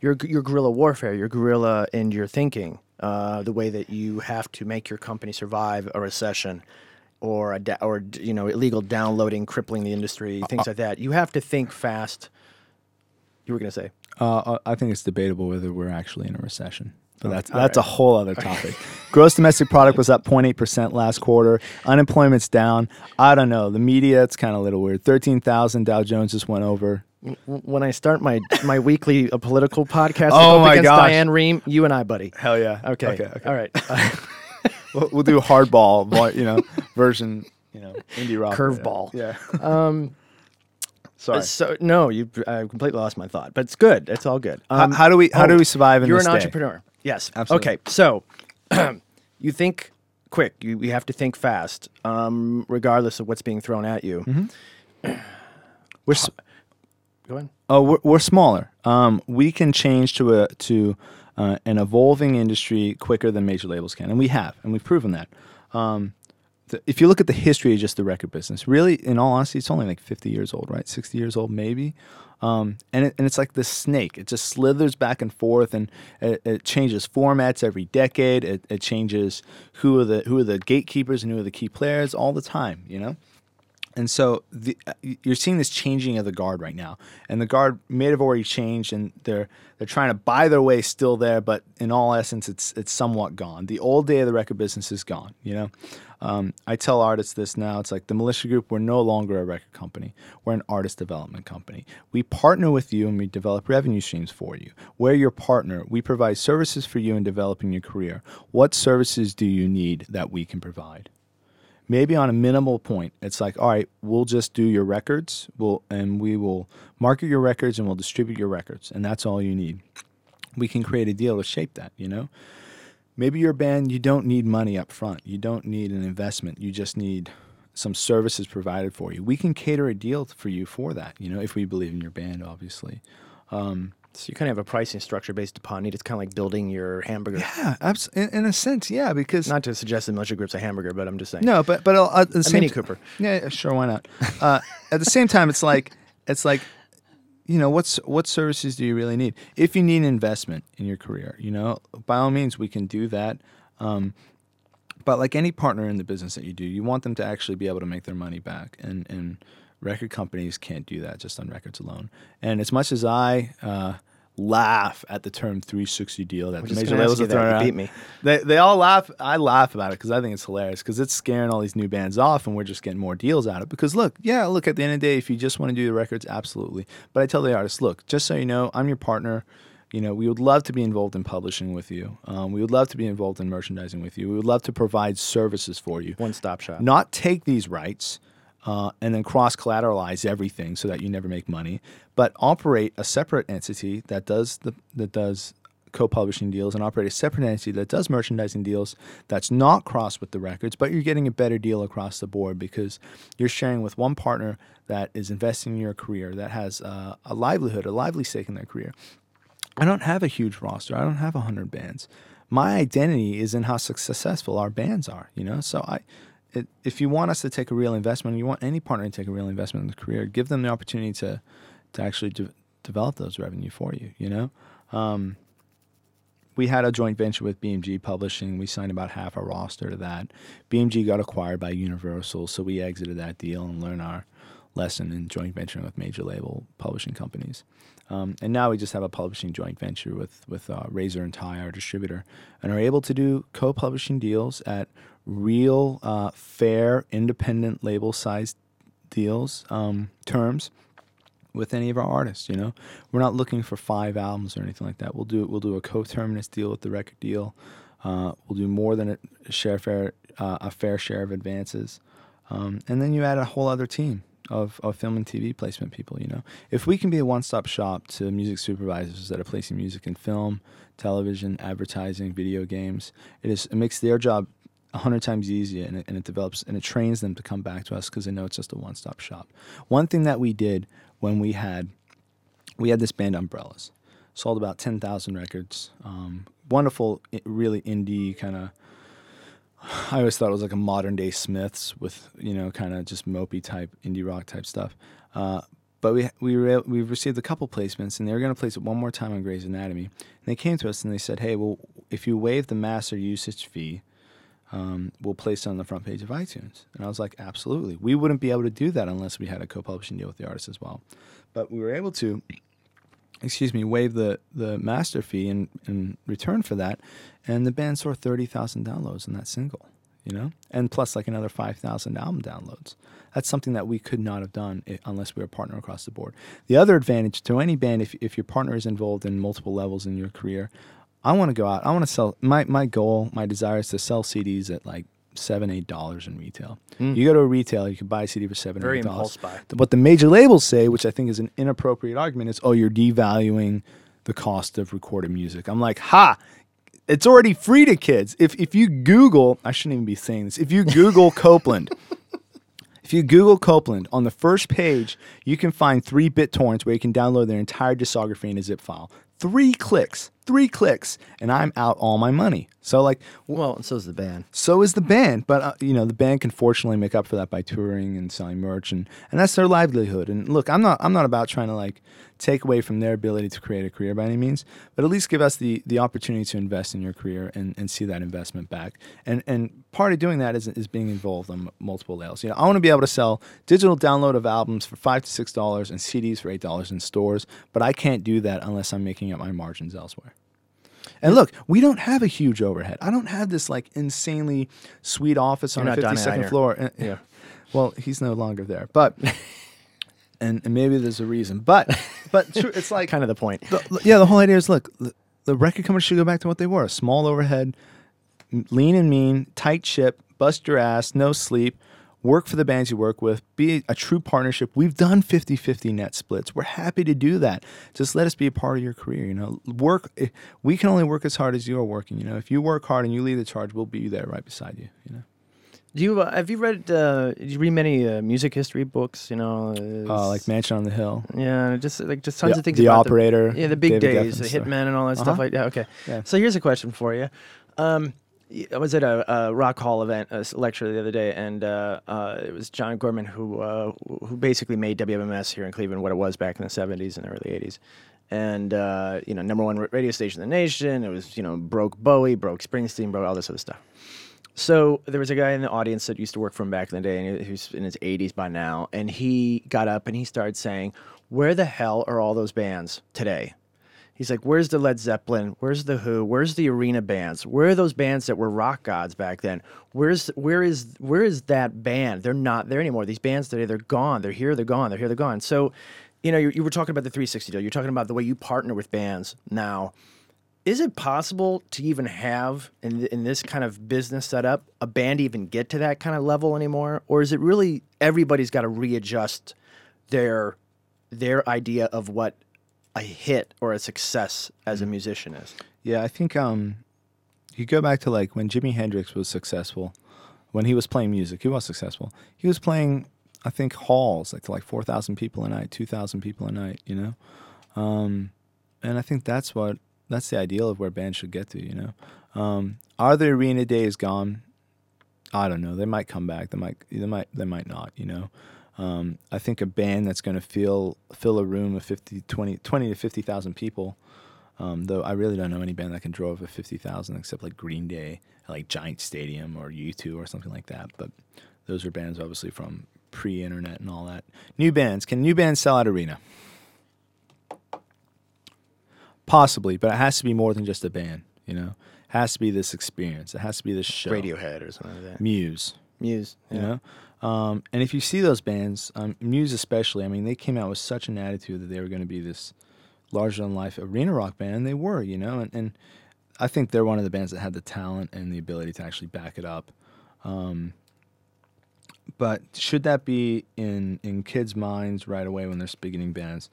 You're you're guerrilla warfare. You're guerrilla in your thinking. Uh, the way that you have to make your company survive a recession, or a da- or you know illegal downloading crippling the industry, things like that. You have to think fast. You were gonna say. Uh, I think it's debatable whether we're actually in a recession. But that's all that's right. a whole other topic. Gross domestic product was up 0.8 percent last quarter. Unemployment's down. I don't know. The media, it's kind of a little weird. 13,000 Dow Jones just went over. When I start my my weekly uh, political podcast Oh my against gosh. Diane Rehm, you and I, buddy. Hell yeah. Okay. Okay. okay. All right. We'll, we'll do hardball, you know, version, you know, indie rock. Curveball. Yeah. um, Sorry. So no, you I completely lost my thought, but it's good. It's all good. How- Um, how do we how do we survive in this day You're an day? entrepreneur. Yes. Absolutely. Okay. So you think quick. You, you have to think fast, um, regardless of what's being thrown at you. Mm-hmm. We're Go ahead. Oh, we're, we're smaller. Um, we can change to a to uh, an evolving industry quicker than major labels can, and we have, and we've proven that. Um, the, if you look at the history of just the record business, really, in all honesty, it's only like 50 years old, right? 60 years old, maybe. Um, and it, and it's like this snake. It just slithers back and forth, and it, it changes formats every decade. It, it changes who are the who are the gatekeepers and who are the key players all the time. You know. And so the, uh, you're seeing this changing of the guard right now, and the guard may have already changed, and they're they're trying to buy their way still there, but in all essence, it's it's somewhat gone. The old day of the record business is gone. You know, um, I tell artists this now. It's like the Militia Group. We're no longer a record company. We're an artist development company. We partner with you and we develop revenue streams for you. We're your partner. We provide services for you in developing your career. What services do you need that we can provide? Maybe on a minimal point. It's like all right we'll just do your records. We'll and we will market your records and we'll distribute your records and that's all you need. We can create a deal to shape that you know? Maybe your band you don't need money up front. You don't need an investment. You just need some services provided for you. We can cater a deal for you for that you know if we believe in your band obviously um, So you kind of have a pricing structure based upon need. It's kind of like building your hamburger. yeah abs- in, in a sense yeah because Not to suggest that militia group's a hamburger, but I'm just saying. No, but but uh, at the same Mini Cooper. Yeah, yeah, sure, why not? Uh, at the same time, it's like it's like you know what's what services do you really need? If you need an investment in your career, you know, by all means, we can do that. Um, but like any partner in the business that you do, you want them to actually be able to make their money back, and and record companies can't do that just on records alone. And as much as I uh, laugh at the term 360 deal that the major labels are throwing around, beat me. they they all laugh. I laugh about it because I think it's hilarious because it's scaring all these new bands off, and we're just getting more deals out of it. Because look, yeah, look at the end of the day, if you just want to do the records, absolutely. But I tell the artists, look, just so you know, I'm your partner. You know, we would love to be involved in publishing with you. Um, we would love to be involved in merchandising with you. We would love to provide services for you. One stop shop. Not take these rights uh, and then cross collateralize everything so that you never make money, but operate a separate entity that does the that does co-publishing deals and operate a separate entity that does merchandising deals that's not crossed with the records, but you're getting a better deal across the board because you're sharing with one partner that is investing in your career, that has uh, a livelihood, a lively stake in their career. I don't have a huge roster. I don't have a hundred bands. My identity is in how successful our bands are. You know, so I, it, if you want us to take a real investment, you want any partner to take a real investment in the career, give them the opportunity to, to actually de- develop those revenue for you. You know, um, we had a joint venture with BMG Publishing. We signed about half our roster to that. BMG got acquired by Universal, so we exited that deal and learned our lesson in joint venturing with major label publishing companies. Um, and now we just have a publishing joint venture with with uh, Razor and Tie, our distributor, and are able to do co-publishing deals at real, uh, fair, independent label sized deals um, terms with any of our artists. You know, we're not looking for five albums or anything like that. We'll do we'll do a coterminous deal with the record deal. Uh, we'll do more than a share fair uh, a fair share of advances, um, and then you add a whole other team of, of film and TV placement people. You know, if we can be a one stop shop to music supervisors that are placing music in film, television, advertising, video games, it is it makes their job hundred times easier, and it, and it develops and it trains them to come back to us because they know it's just a one-stop shop. One thing that we did when we had we had this band Umbrellas, sold about ten thousand records. Um, wonderful, really indie kind of. I always thought it was like a modern day Smiths with you know kind of just mopey type indie rock type stuff. Uh, but we we were, we received a couple placements, and they were going to place it one more time on Grey's Anatomy. And they came to us and they said, "Hey, well, if you waive the master usage fee, um, we'll place it on the front page of iTunes." And I was like, "Absolutely, we wouldn't be able to do that unless we had a co-publishing deal with the artist as well." But we were able to excuse me, waive the, the master fee in, in return for that. And the band saw 30,000 downloads in that single, you know? And plus like another 5,000 album downloads. That's something that we could not have done unless we were a partner across the board. The other advantage to any band, if, if your partner is involved in multiple levels in your career, I want to go out. I want to sell. My, my goal, my desire is to sell CDs at like seven, eight dollars in retail. Hmm. You go to a retailer, you can buy a CD for seven. Very eight dollars. impulse buy. Th- What the major labels say, which I think is an inappropriate argument, is oh, you're devaluing the cost of recorded music. I'm like, ha, it's already free to kids. If if you Google, I shouldn't even be saying this. If you Google Copeland, if you Google Copeland on the first page, you can find three bit torrents where you can download their entire discography in a zip file. Three clicks, three clicks, and I'm out all my money. So like, Well, and is the band. so is the band, but uh, you know the band can fortunately make up for that by touring and selling merch, and, and that's their livelihood. And look, I'm not I'm not about trying to like take away from their ability to create a career by any means, but at least give us the the opportunity to invest in your career and, and see that investment back. And and part of doing that is is being involved on multiple levels. You know, I want to be able to sell digital download of albums for five to six dollars and CDs for eight dollars in stores, but I can't do that unless I'm making up my margins elsewhere. And look, we don't have a huge overhead. I don't have this like insanely sweet office on You're a 52nd floor. Uh, Yeah. Well, he's no longer there, but and, and maybe there's a reason, but but true, it's like Kind of the point. the, yeah, the whole idea is look, the, the record companies should go back to what they were: small overhead, lean and mean, tight ship, bust your ass, no sleep, work for the bands you work with, be a true partnership. We've done 50-50 net splits. We're happy to do that. Just let us be a part of your career. You know, work. eh, We can only work as hard as you're working. You know, if you work hard and you lead the charge, we'll be there right beside you. You know, Do you uh, have you read? Uh, you read many uh, music history books? You know, uh, like Mansion on the Hill. yeah, just like just tons The- of things. The about Operator, yeah, the big David days, the Geffen's story. Hitman, and all that stuff Uh-huh. like that. Okay, Yeah. so here's a question for you. Um, I was at a, a Rock Hall event, a lecture the other day, and uh, uh, it was John Gorman who uh, who basically made WMMS here in Cleveland what it was back in the '70s and the early '80s. And uh, you know, number one radio station in the nation. It was you know broke Bowie, broke Springsteen, broke all this other stuff. So there was a guy in the audience that used to work for him back in the day, and he- who's in his 80s by now. And he got up and he started saying, "Where the hell are all those bands today?" He's like, "Where's the Led Zeppelin? Where's the Who? Where's the arena bands? Where are those bands that were rock gods back then? Where's where is where is that band? They're not there anymore. These bands today, they're gone. They're here. They're gone. They're here. They're gone." So, you know, you, you were talking about the 360 deal. You're talking about the way you partner with bands now is it possible to even have in in this kind of business setup a band even get to that kind of level anymore, or is it really everybody's got to readjust their their idea of what a hit or a success as a musician is? Yeah, I think um, you go back to like when Jimi Hendrix was successful, when he was playing music, he was successful. He was playing, I think, halls like to like four thousand people a night, two thousand people a night. You know, um, and I think that's what that's the ideal of where bands should get to. You know, um, are the arena days gone? I don't know. They might come back. They might. They might. They might not. You know. Um, I think a band that's going to fill fill a room of 50, 20, 20 to fifty thousand people. Um, though I really don't know any band that can draw over fifty thousand except like Green Day, like Giant Stadium or U two or something like that. But those are bands obviously from pre-internet and all that. New bands can new bands sell out arena? Possibly, but it has to be more than just a band. You know, it has to be this experience. It has to be this show. Radiohead or something like that. Muse Muse, you know um, and if you see those bands um, muse especially i mean they came out with such an attitude that they were going to be this larger than life arena rock band and they were you know and, and i think they're one of the bands that had the talent and the ability to actually back it up. Um, but should that be in in kids minds right away when they're beginning bands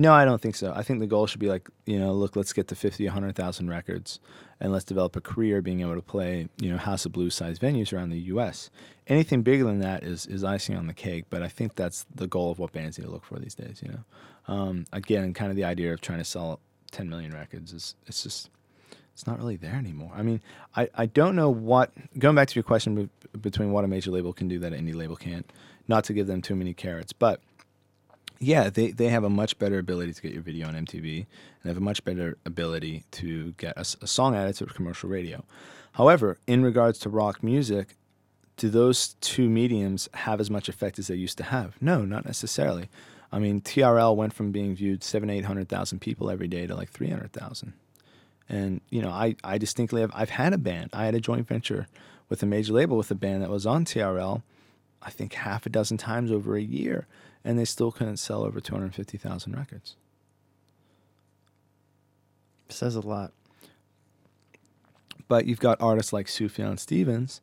No, I don't think so. I think the goal should be like, you know, look, let's get to 50, 100,000 records and let's develop a career being able to play, you know, House of Blues size venues around the US. Anything bigger than that is, is icing on the cake, but I think that's the goal of what bands need to look for these days, you know. Um, again, kind of the idea of trying to sell 10 million records is, it's just, it's not really there anymore. I mean, I, I don't know what, going back to your question be, between what a major label can do that an indie label can't, not to give them too many carrots, but yeah, they, they have a much better ability to get your video on MTV and have a much better ability to get a, a song added to commercial radio. However, in regards to rock music, do those two mediums have as much effect as they used to have? No, not necessarily. I mean, TRL went from being viewed seven, eight hundred thousand people every day to like three hundred thousand. And you know, I, I distinctly have I've had a band. I had a joint venture with a major label with a band that was on TRL, I think half a dozen times over a year and they still couldn't sell over 250,000 records. Says a lot. But you've got artists like Sufjan Stevens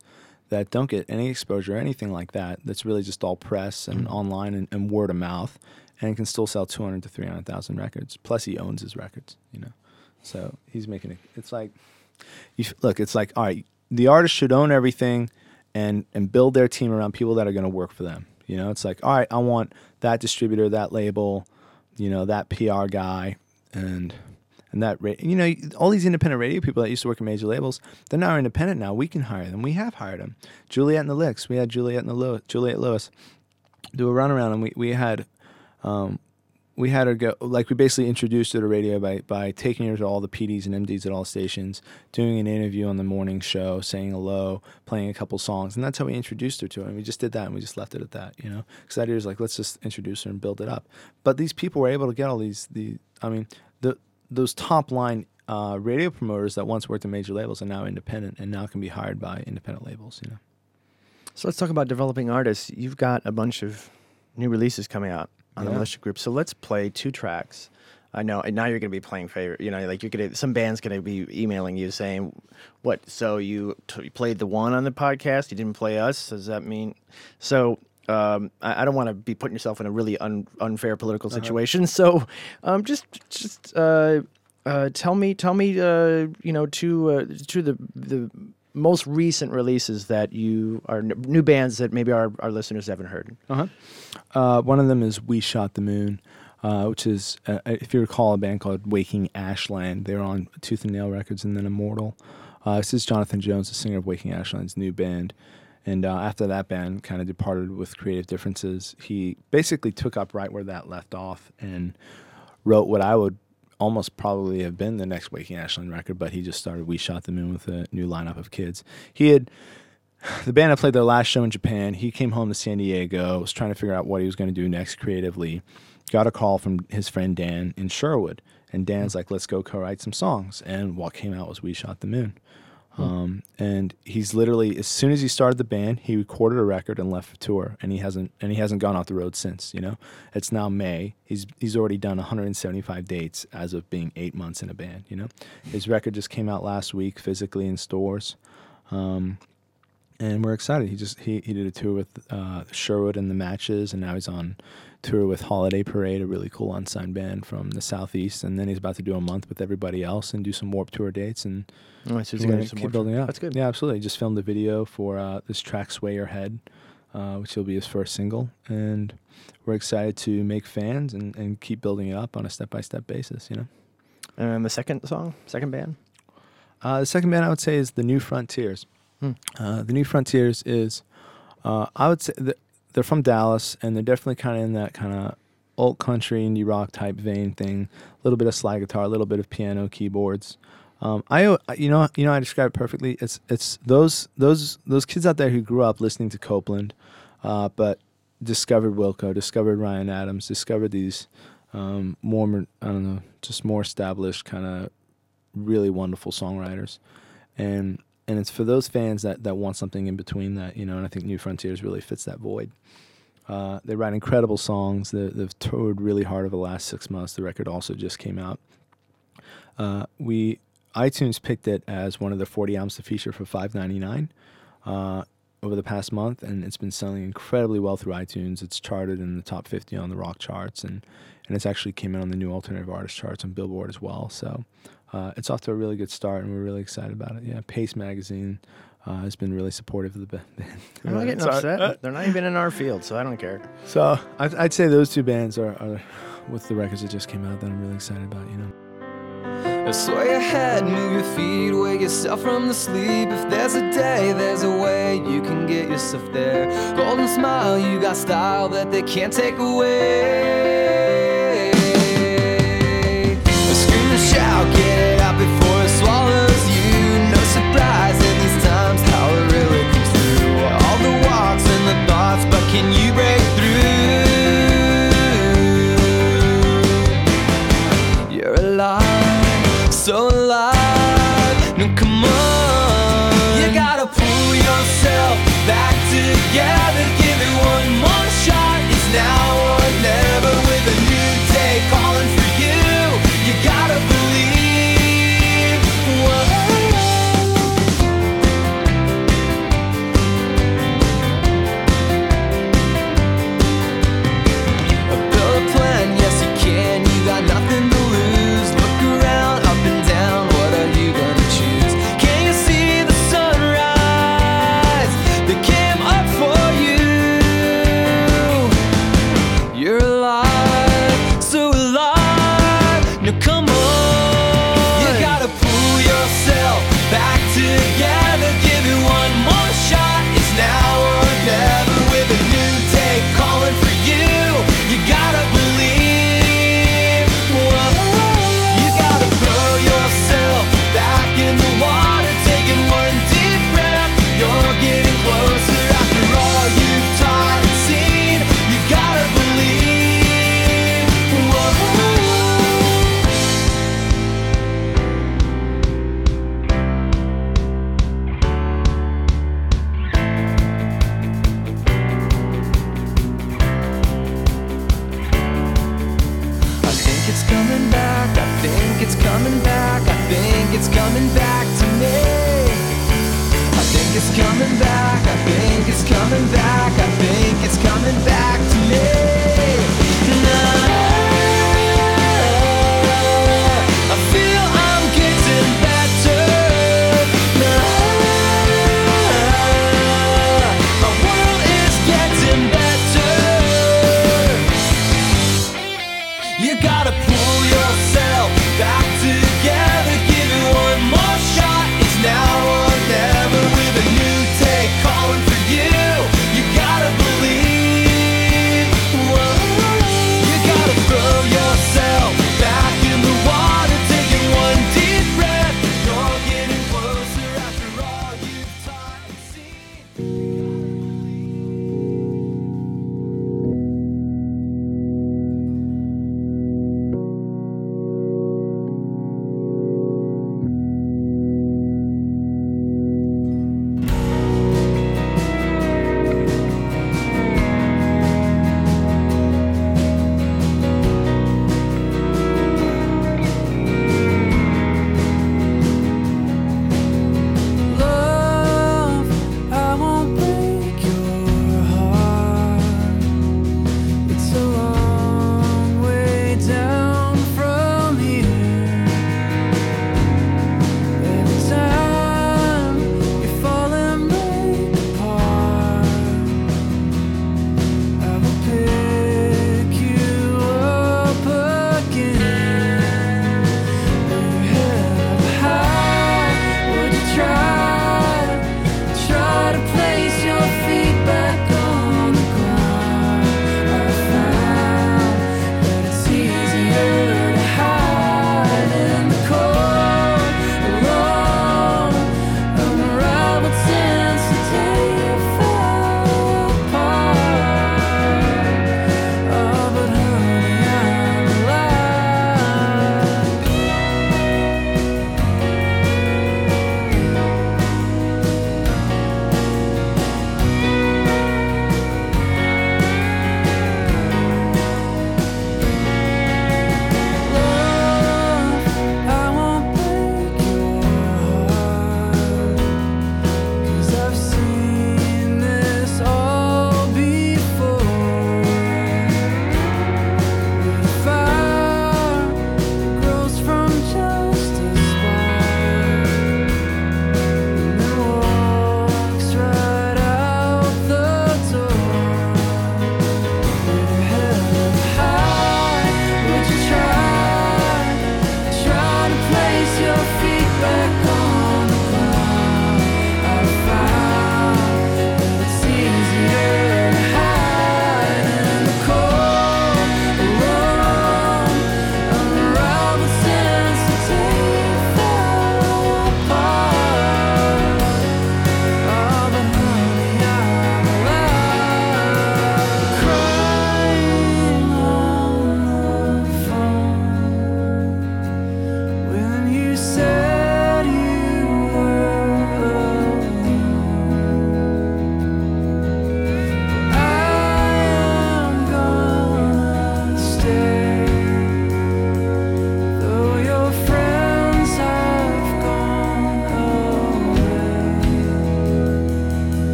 that don't get any exposure or anything like that. That's really just all press and mm-hmm. online and, and, word of mouth, and can still sell 200 to 300,000 records. Plus, he owns his records, you know. So he's making it. It's like, you look. It's like all right. The artist should own everything, and and build their team around people that are going to work for them. You know, it's like, all right, I want that distributor, that label, you know, that PR guy, and and that you know, all these independent radio people that used to work in major labels, they're now independent now. We can hire them. We have hired them. Juliette and the Licks, we had Juliette and the Lewis, Juliette Lewis do a runaround, and we we had um, we had her go like we basically introduced her to radio by by taking her to all the PDs and MDs at all stations, doing an interview on the morning show, saying hello, playing a couple songs, and that's how we introduced her to it. And we just did that, and we just left it at that, you know. Because that idea was like, let's just introduce her and build it up. But these people were able to get all these the I mean the those top line uh, radio promoters that once worked at major labels are now independent and now can be hired by independent labels, you know. So let's talk about developing artists. You've got a bunch of new releases coming out on yeah. the militia group. So let's play two tracks. I know. And now you're going to be playing favorite. You know, like you're going to some band's going to be emailing you saying, "What? So you, t- you played the one on the podcast? You didn't play us? Does that mean?" So um, I, I, don't want to be putting yourself in a really un, unfair political uh-huh. situation. Uh-huh. So um, just just uh, uh, tell me tell me uh, you know to uh, to the the most recent releases that you are new bands that maybe our, our listeners haven't heard? Uh-huh. Uh, one of them is We Shot the Moon, uh, which is, uh, if you recall, a band called Waking Ashland. They were on Tooth and Nail Records and then Immortal. Uh, this is Jonathan Jones, the singer of Waking Ashland's new band. And uh, after that band kind of departed with creative differences, he basically took up right where that left off and wrote what I would almost probably have been the next Waking Ashland record, but he just started We Shot the Moon with a new lineup of kids. He had the band had played their last show in Japan. He came home to San Diego, was trying to figure out what he was going to do next creatively. Got a call from his friend Dan in Sherwood, and Dan's hmm. like, "Let's go co-write some songs." And what came out was "We Shot the Moon." Um, and he's literally as soon as he started the band, he recorded a record and left for tour, and he hasn't and he hasn't gone off the road since. You know, it's now May. He's he's already done 175 dates as of being eight months in a band. You know, his record just came out last week physically in stores. Um, and we're excited. He just he, he did a tour with uh, Sherwood and the Matches, and now he's on tour with Holiday Parade, a really cool unsigned band from the southeast. And then he's about to do a month with everybody else and do some Warped Tour dates, and oh, so he's going to keep building up. That's good. Yeah, absolutely. He just filmed a video for uh, this track "Sway Your Head," uh, which will be his first single, and we're excited to make fans and, and keep building it up on a step by step basis. You know. And the second song, second band. Uh, the second band I would say is the New Frontiers. Hmm. Uh, the New Frontiers is, uh, I would say, they're from Dallas, and they're definitely kind of in that kind of alt country indie rock type vein thing. A little bit of slide guitar, a little bit of piano, keyboards. Um, I you know you know I describe it perfectly. It's it's those those those kids out there who grew up listening to Copeland, uh, but discovered Wilco, discovered Ryan Adams, discovered these um, more I don't know just more established kind of really wonderful songwriters, and and it's for those fans that, that want something in between that, you know, and I think New Frontiers really fits that void. Uh, they write incredible songs. They, have toured really hard over the last six months. The record also just came out. Uh, we iTunes picked it as one of the 40 albums to feature for 5.99 uh, over the past month, and it's been selling incredibly well through iTunes. It's charted in the top 50 on the rock charts, and and it's actually came in on the new alternative artist charts on Billboard as well. So uh, it's off to a really good start, and we're really excited about it. Yeah, Paste Magazine uh, has been really supportive of the band. I'm not getting upset. Uh, They're not even in our field, so I don't care. So I'd, I'd say those two bands are, are, with the records that just came out that I'm really excited about. You know. Move your feet, wake yourself from the sleep. If there's a day, there's a way you can get yourself there. Golden smile, you got style that they can't take away.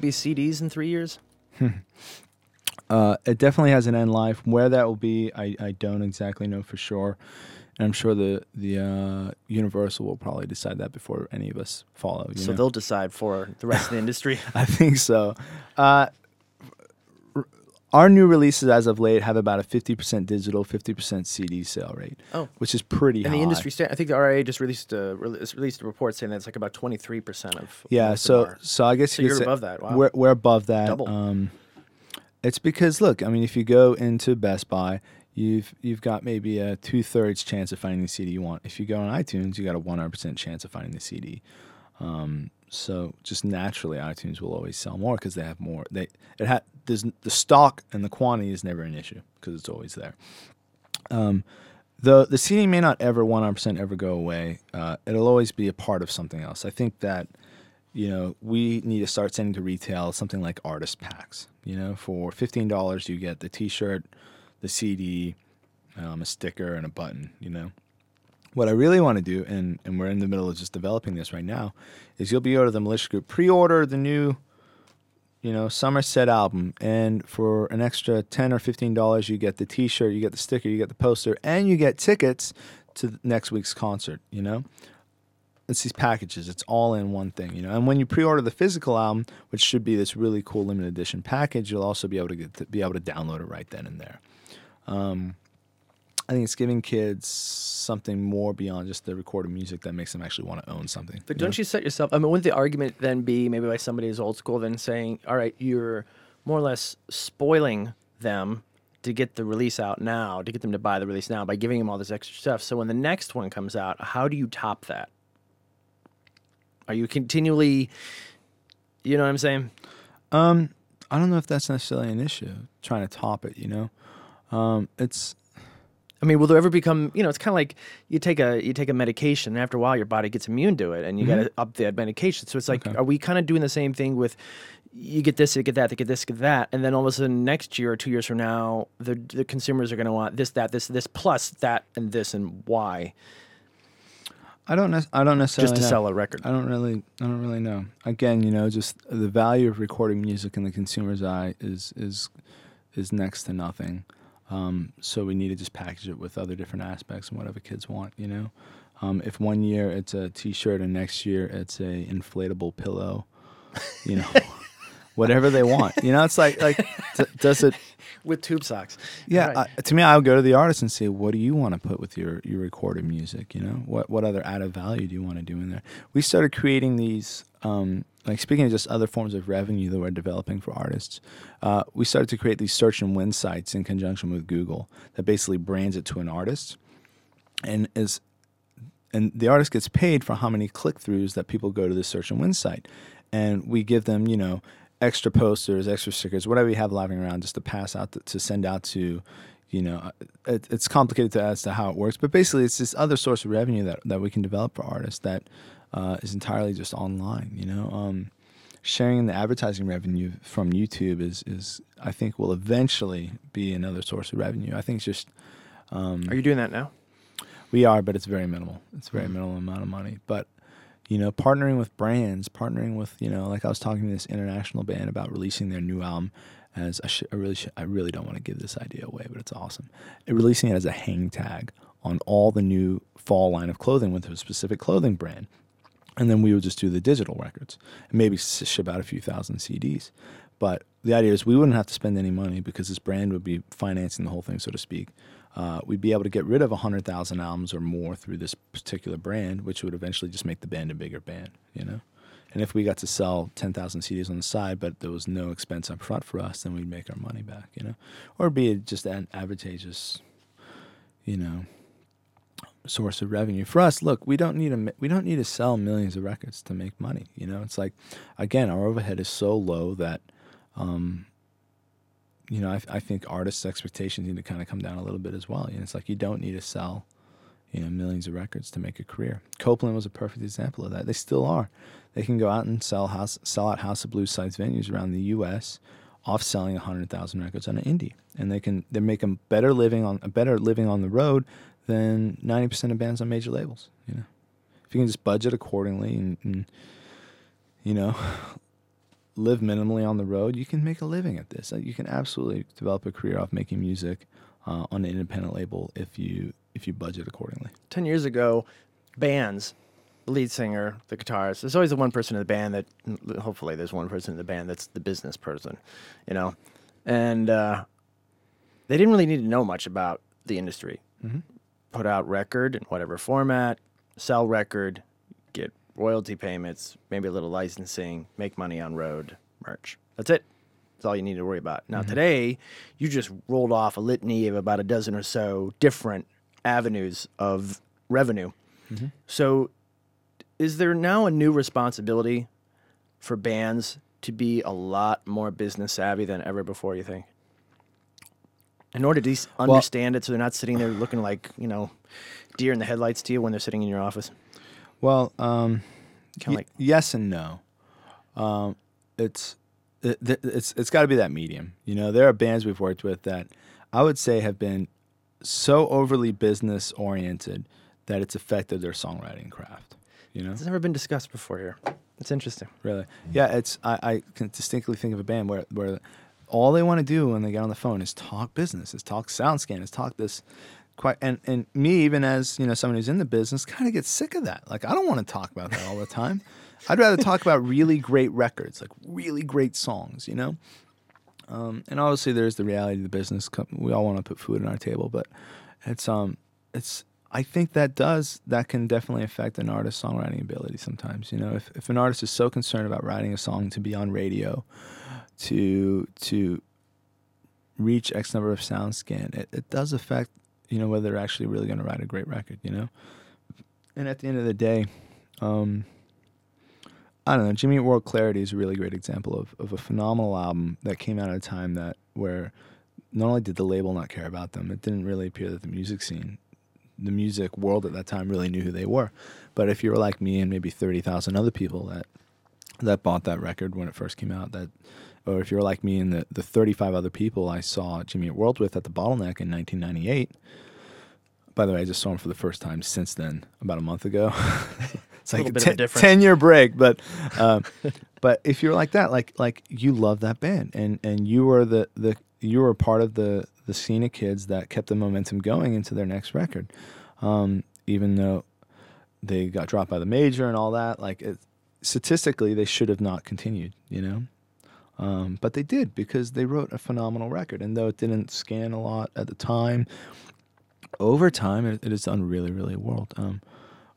Be CDs in three years? Uh, it definitely has an end life. Where that will be, I, I don't exactly know for sure. And I'm sure the the uh, Universal will probably decide that before any of us follow. You So know? they'll decide for the rest of the industry. I think so. Uh, our new releases as of late have about a 50% digital, 50% CD sale rate, Oh. which is pretty And high. the industry, sta- I think the RIAA just released a released a report saying that it's like about twenty three percent of Yeah, so our- so I guess So you you're above that, wow. We're we're above that. Double. Um, it's because look, I mean, if you go into Best Buy, you've you've got maybe a two thirds chance of finding the CD you want. If you go on iTunes, you got a one hundred percent chance of finding the CD. Um, so just naturally, iTunes will always sell more because they have more. They it ha- there's the stock and the quantity is never an issue because it's always there. Um, the the CD may not ever one hundred percent ever go away. Uh, it'll always be a part of something else. I think that you know we need to start sending to retail something like artist packs. You know, for fifteen dollars you get the T-shirt, the CD, um, a sticker, and a button. You know, what I really want to do, and and we're in the middle of just developing this right now, is you'll be able to the Militia Group pre-order the new you know, Somerset album, and for an extra ten or fifteen dollars, you get the T-shirt, you get the sticker, you get the poster, and you get tickets to next week's concert. You know, it's these packages. It's all in one thing. You know, and when you pre-order the physical album, which should be this really cool limited edition package, you'll also be able to get to be able to download it right then and there. Um, I think it's giving kids something more beyond just the recorded music that makes them actually want to own something. But you don't you set yourself? I mean, wouldn't the argument then be maybe by somebody who's old school, then saying, "All right, you're more or less spoiling them to get the release out now, to get them to buy the release now by giving them all this extra stuff. So when the next one comes out, how do you top that? Are you continually, you know what I'm saying? Um, I don't know if that's necessarily an issue. Trying to top it, you know. Um, it's I mean, will there ever become? You know, it's kind of like you take a you take a medication, and after a while, your body gets immune to it, and you got to mm-hmm. up the medication. So it's like, Okay. are we kind of doing the same thing with? You get this, you get that, you get this, get that, and then all of a sudden, next year or two years from now, the the consumers are going to want this, that, this, this, plus that, and this, and why, I don't nec- I don't necessarily just to know. sell a record. I don't really I don't really know. Again, you know, just the value of recording music in the consumer's eye is is is next to nothing. Um, so we need to just package it with other different aspects and whatever kids want. You know, um, if one year it's a T-shirt and next year it's a inflatable pillow, you know, whatever they want. You know, it's like like d- does it with tube socks. Yeah, Right. I, to me, I would go to the artist and say, "What do you want to put with your your recorded music? You know, what what other added value do you want to do in there?" We started creating these, um, like speaking of just other forms of revenue that we're developing for artists. Uh, we started to create these search and win sites in conjunction with Google that basically brands it to an artist, and is and the artist gets paid for how many click throughs that people go to the search and win site. And we give them, you know, extra posters, extra stickers, whatever you have lying around just to pass out, to, to send out to, you know, uh, it, it's complicated to, as to how it works. But basically, it's this other source of revenue that, that we can develop for artists that uh, is entirely just online, you know. Um, sharing the advertising revenue from YouTube is, is, I think, will eventually be another source of revenue. I think it's just. Um, Are you doing that now? we are, but it's very minimal. It's a very Mm-hmm. minimal amount of money. But you know, partnering with brands, partnering with you know, like I was talking to this international band about releasing their new album as I, sh- I really sh- I really don't want to give this idea away, but it's awesome. releasing it as a hang tag on all the new fall line of clothing with a specific clothing brand. And then we would just do the digital records and maybe ship out a few thousand CDs. But the idea is we wouldn't have to spend any money because this brand would be financing the whole thing, so to speak. Uh, we'd be able to get rid of 100,000 albums or more through this particular brand, which would eventually just make the band a bigger band, you know? And if we got to sell 10,000 CDs on the side, but there was no expense up front for us, then we'd make our money back, you know? Or be just an advantageous, you know, source of revenue for us. Look, we don't need to we don't need to sell millions of records to make money. You know, it's like again, our overhead is so low that, um, you know, I, I think artists' expectations need to kind of come down a little bit as well. You know, it's like you don't need to sell, you know, millions of records to make a career. Copeland was a perfect example of that. They still are. They can go out and sell house sell out House of Blues sites venues around the U.S. off selling hundred thousand records on an indie, and they can they make a better living on a better living on the road than 90% of bands on major labels. You know, if you can just budget accordingly and, and you know live minimally on the road, you can make a living at this. You can absolutely develop a career off making music uh, on an independent label if you if you budget accordingly. Ten years ago, bands, the lead singer, the guitarist, there's always the one person in the band that hopefully there's one person in the band that's the business person, you know, and uh, they didn't really need to know much about the industry. Mm-hmm put out record in whatever format, sell record, get royalty payments, maybe a little licensing, make money on road merch. That's it. That's all you need to worry about. Now, mm-hmm. today, you just rolled off a litany of about a dozen or so different avenues of revenue. Mm-hmm. So, is there now a new responsibility for bands to be a lot more business savvy than ever before, you think? In order to understand well, it so they're not sitting there looking like you know deer in the headlights to you when they're sitting in your office? Well um, y- like yes and no. Um, it's it, it's it's got to be that medium. You know there are bands we've worked with that i would say have been so overly business oriented that it's affected their songwriting craft you know? It's never been discussed before here. It's interesting. Really? Yeah it's i, I can distinctly think of a band where where all they want to do when they get on the phone is talk business, is talk SoundScan, is talk this. Quite and and me even as you know someone who's in the business kind of gets sick of that. Like I don't want to talk about that all the time. I'd rather talk about really great records, like really great songs, you know. Um, and obviously, there's the reality of the business. We all want to put food on our table, but it's um, it's. I think that does that can definitely affect an artist's songwriting ability sometimes. You know, if if an artist is so concerned about writing a song to be on radio, to to reach X number of sound scan, it, it does affect you know whether they're actually really going to write a great record. You know, and at the end of the day, um, I don't know. Jimmy World Clarity is a really great example of of a phenomenal album that came out at a time that where not only did the label not care about them, it didn't really appear that the music scene, the music world at that time really knew who they were. But if you were like me and maybe thirty thousand other people that that bought that record when it first came out, that or if you're like me and the, the 35 other people I saw Jimmy Eat World with at the Bottleneck in 1998. By the way, I just saw him for the first time since then, about a month ago. it's like a, ten, 10 year break, but um, but if you're like that, like like you love that band and and you were the the you were part of the the scene of kids that kept the momentum going into their next record, um, even though they got dropped by the major and all that. Like it, statistically, they should have not continued. You know, um, but they did because they wrote a phenomenal record. And though it didn't scan a lot at the time, over time it, it has done really, really well. Um,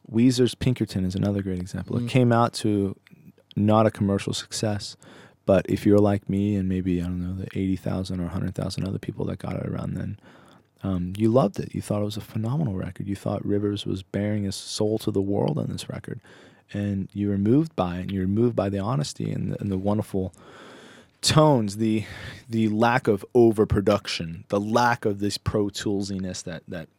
Weezer's Pinkerton is another great example. Mm. It came out to not a commercial success, but if you're like me and maybe I don't know the eighty thousand or hundred thousand other people that got it around then, um, you loved it. You thought it was a phenomenal record. You thought Rivers was bearing his soul to the world on this record, and you were moved by it. And you were moved by the honesty and the, and the wonderful tones, the the lack of overproduction, the lack of this Pro Toolsiness that that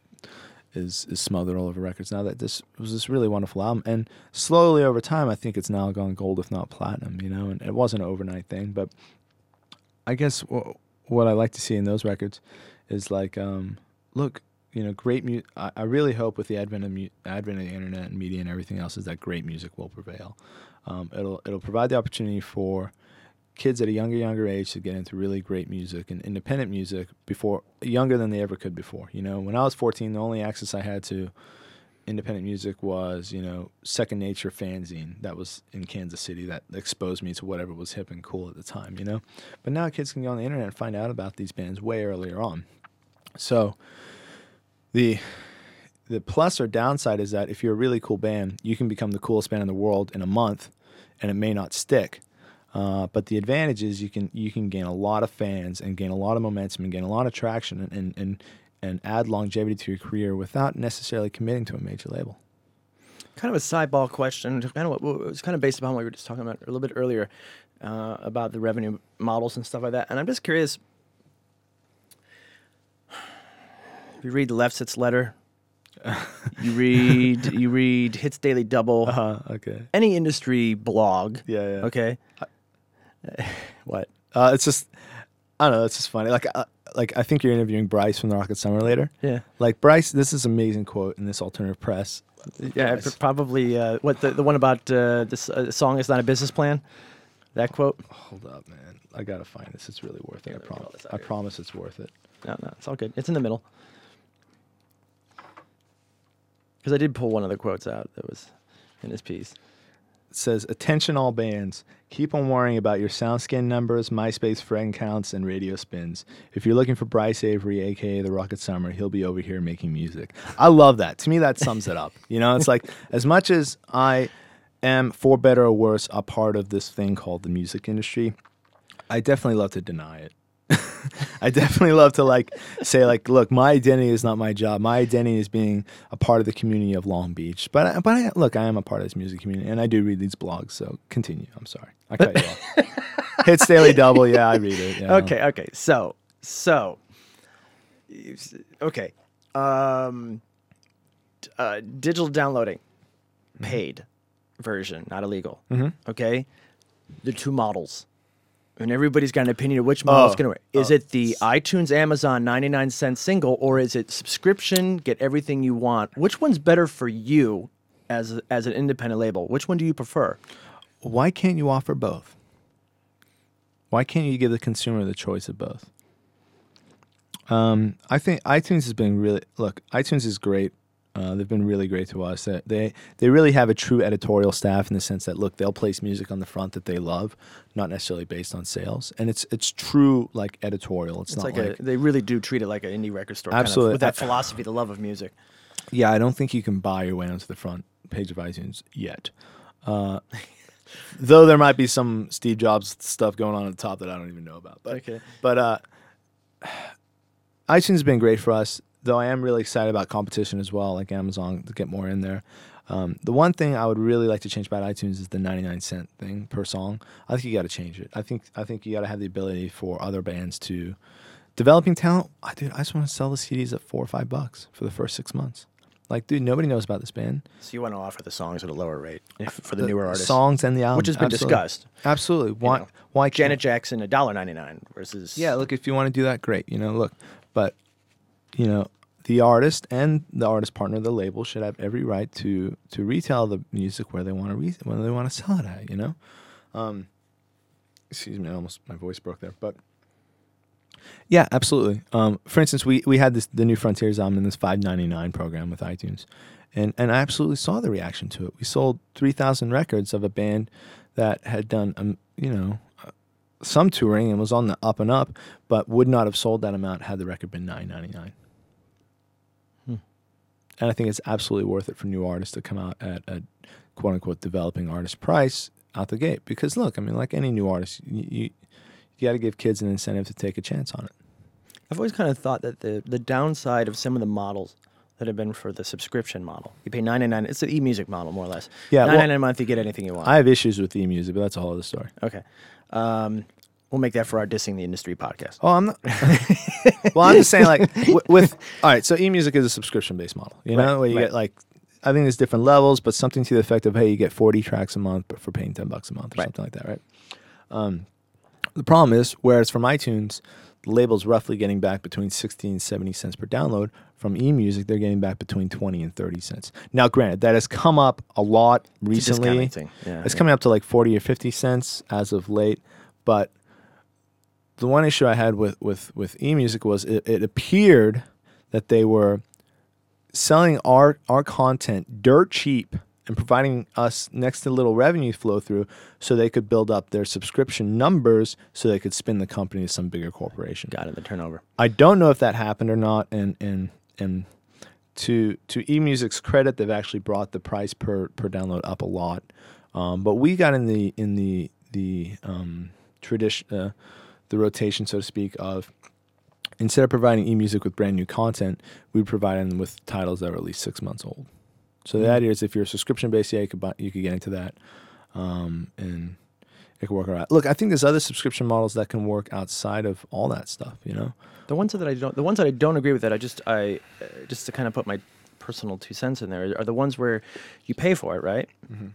is is smothered all over records. Now that this was this really wonderful album, and slowly over time, I think it's now gone gold, if not platinum. You know, and it wasn't an overnight thing, but I guess w- what I like to see in those records is like, um, look, you know, great music. I, I, really hope with the advent of mu- advent of the internet and media and everything else, is that great music will prevail. Um, it'll it'll provide the opportunity for kids at a younger younger age to get into really great music and independent music before younger than they ever could before. You know, when I was 14, the only access I had to independent music was you know Second Nature fanzine that was in Kansas City that exposed me to whatever was hip and cool at the time. You know, but now kids can go on the internet and find out about these bands way earlier on. So the the plus or downside is that if you're a really cool band, you can become the coolest band in the world in a month, and it may not stick. Uh, but the advantage is you can you can gain a lot of fans and gain a lot of momentum and gain a lot of traction and and and, and add longevity to your career without necessarily committing to a major label. Kind of a sideball question. Kind of what, it's kind of based upon what we were just talking about a little bit earlier uh, about the revenue models and stuff like that. And I'm just curious. If you read the Lefsetz letter, you read you read Hits Daily Double, Uh, okay. any industry blog. Yeah, yeah. Okay. what? Uh, it's just I don't know. It's just funny. Like uh, like I think you're interviewing Bryce from the Rocket Summer later. Yeah. Like Bryce, this is amazing quote in this alternative press. Yeah, Bryce. probably. Uh, what the the one about uh, this uh, song is not a business plan. That quote. Hold up, man. I gotta find this. It's really worth it. Here, I let me pull promise. I promise it's worth it. No, no, it's all good. It's in the middle. Because I did pull one of the quotes out that was in this piece. Says, "Attention, all bands. Keep on worrying about your SoundScan numbers, MySpace friend counts, and radio spins. If you're looking for Bryce Avery, aka the Rocket Summer, he'll be over here making music." I love that. To me, that sums it up. You know, it's like as much as I am, for better or worse, a part of this thing called the music industry. I definitely love to deny it. I definitely love to like say like, look, my identity is not my job. My identity is being a part of the community of Long Beach. But I, but I, look, I am a part of this music community, and I do read these blogs. So continue. I'm sorry, I cut you off. Hits Daily Double. Yeah, I read it. yeah. Okay, okay. So, so, okay. Um, uh, digital downloading, paid version, not illegal. Mhm. Okay, the two models, and everybody's got an opinion of which model is Oh, going to work. Is it the iTunes, Amazon, ninety nine cent single, or is it subscription? Get everything you want. Which one's better for you as as an independent label? Which one do you prefer? Why can't you offer both? Why can't you give the consumer the choice of both? Um, I think iTunes has been really look. iTunes is great. Uh, they've been really great to us. They, they they really have a true editorial staff in the sense that look, they'll place music on the front that they love, not necessarily based on sales, and it's it's true like editorial. It's, It's not like, like, a, they really do treat it like an indie record store, kind of, Absolutely. with that I- philosophy, the love of music. yeah. I don't think you can buy your way onto the front page of iTunes yet. Uh, though there might be some Steve Jobs stuff going on at the top that I don't even know about. But Okay. But uh, iTunes has been great for us, though I am really excited about competition as well, like Amazon to get more in there. Um, the one thing I would really like to change about iTunes is the 99 cent thing per song. I think you got to change it. I think I think you got to have the ability for other bands to developing talent. I dude, I just want to sell the CDs at four or five bucks for the first six months. Like, dude, nobody knows about this band. So you want to offer the songs at a lower rate if, for the, The newer artists, songs and the album, which has been Absolutely. discussed. Absolutely. Why? know, why? Janet Jackson, a dollar ninety nine versus Yeah, look, if you want to do that, great. You know, look, but you know, the artist and the artist partner, the label, should have every right to to retail the music where they want to re- where they want to sell it at. You know, um, excuse me, I almost my voice broke there, but yeah, absolutely. Um, for instance, we we had this the new Frontiers album in this five ninety nine program with iTunes, and and I absolutely saw the reaction to it. We sold three thousand records of a band that had done um, you know some touring and was on the up and up, but would not have sold that amount had the record been nine ninety nine. And I think it's absolutely worth it for new artists to come out at a quote unquote developing artist price out the gate. Because look, I mean, like any new artist, you you, you got to give kids an incentive to take a chance on it. I've always kind of thought that the the downside of some of the models that have been for the subscription model, you pay ninety nine. It's an e music model more or less. Yeah, ninety well- nine a month, you get anything you want. I have issues with e music, but that's a whole other story. okay, um, we'll make that for our dissing the industry podcast. Oh, I'm not. well, I'm just saying, like, w- with all right. So, eMusic is a subscription-based model. You know, Right, where you right. get like, I think there's different levels, but something to the effect of, hey, you get 40 tracks a month, but for paying 10 bucks a month or Right. something like that, right? Um, the problem is, whereas from iTunes, the label's roughly getting back between 60 and 70 cents per download. From eMusic, they're getting back between 20 and 30 cents. Now, granted, that has come up a lot It's recently. thing. Yeah, It's yeah. coming up to like 40 or 50 cents as of late. but the one issue I had with with with eMusic was it, it appeared that they were selling our our content dirt cheap and providing us next to little revenue flow through so they could build up their subscription numbers so they could spin the company to some bigger corporation. Got it. The turnover. I don't know if that happened or not and and and to to eMusic's credit they've actually brought the price per per download up a lot. Um, but we got in the in the the um, tradition uh, the rotation so to speak of instead of providing eMusic with brand new content, we'd provide them with titles that are at least six months old. So the idea is if you're a subscription based, yeah, you could buy, you could get into that, um, and it could work around. Look, I think there's other subscription models that can work outside of all that stuff. You know, The ones that I don't, the ones that I don't agree with that I just, I, uh, just to kind of put my personal two cents in there are the ones where you pay for it, right? Mm-hmm.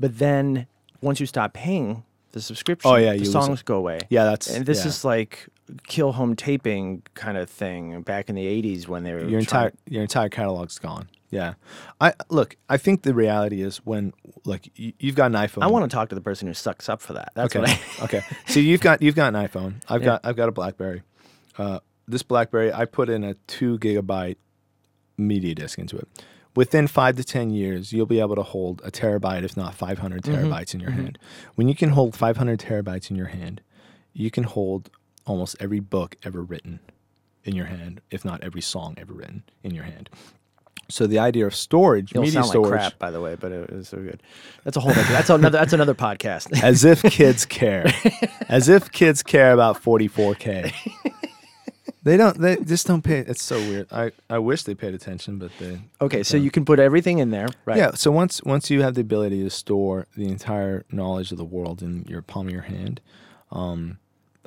But then once you stop paying the subscription, Oh, yeah, the songs go away. yeah, that's And this yeah. is like kill home taping kind of thing back in the '80s when they were your entire your entire catalog's gone. Yeah, I look. I think the reality is when like you, you've got an iPhone. I want to talk to the person who sucks up for that. That's okay. what I. okay. So you've got you've got an iPhone. I've Yeah. got I've got a BlackBerry. Uh, this BlackBerry, I put in a two gigabyte media disk into it. Within five to ten years, you'll be able to hold a terabyte, if not 500 mm-hmm. terabytes, in your mm-hmm. hand. When you can hold 500 terabytes in your hand, you can hold almost every book ever written in your hand, if not every song ever written in your hand. So the idea of storage, It'll media sound storage, like crap, by the way, but it was so good. That's a whole. Other, that's another. That's another podcast. as if kids care, as if kids care about 44k. They don't. They just don't pay. It's so weird. I, I wish they paid attention, but they. okay, so you can put everything in there, right? Yeah. So once once you have the ability to store the entire knowledge of the world in your palm of your hand, um,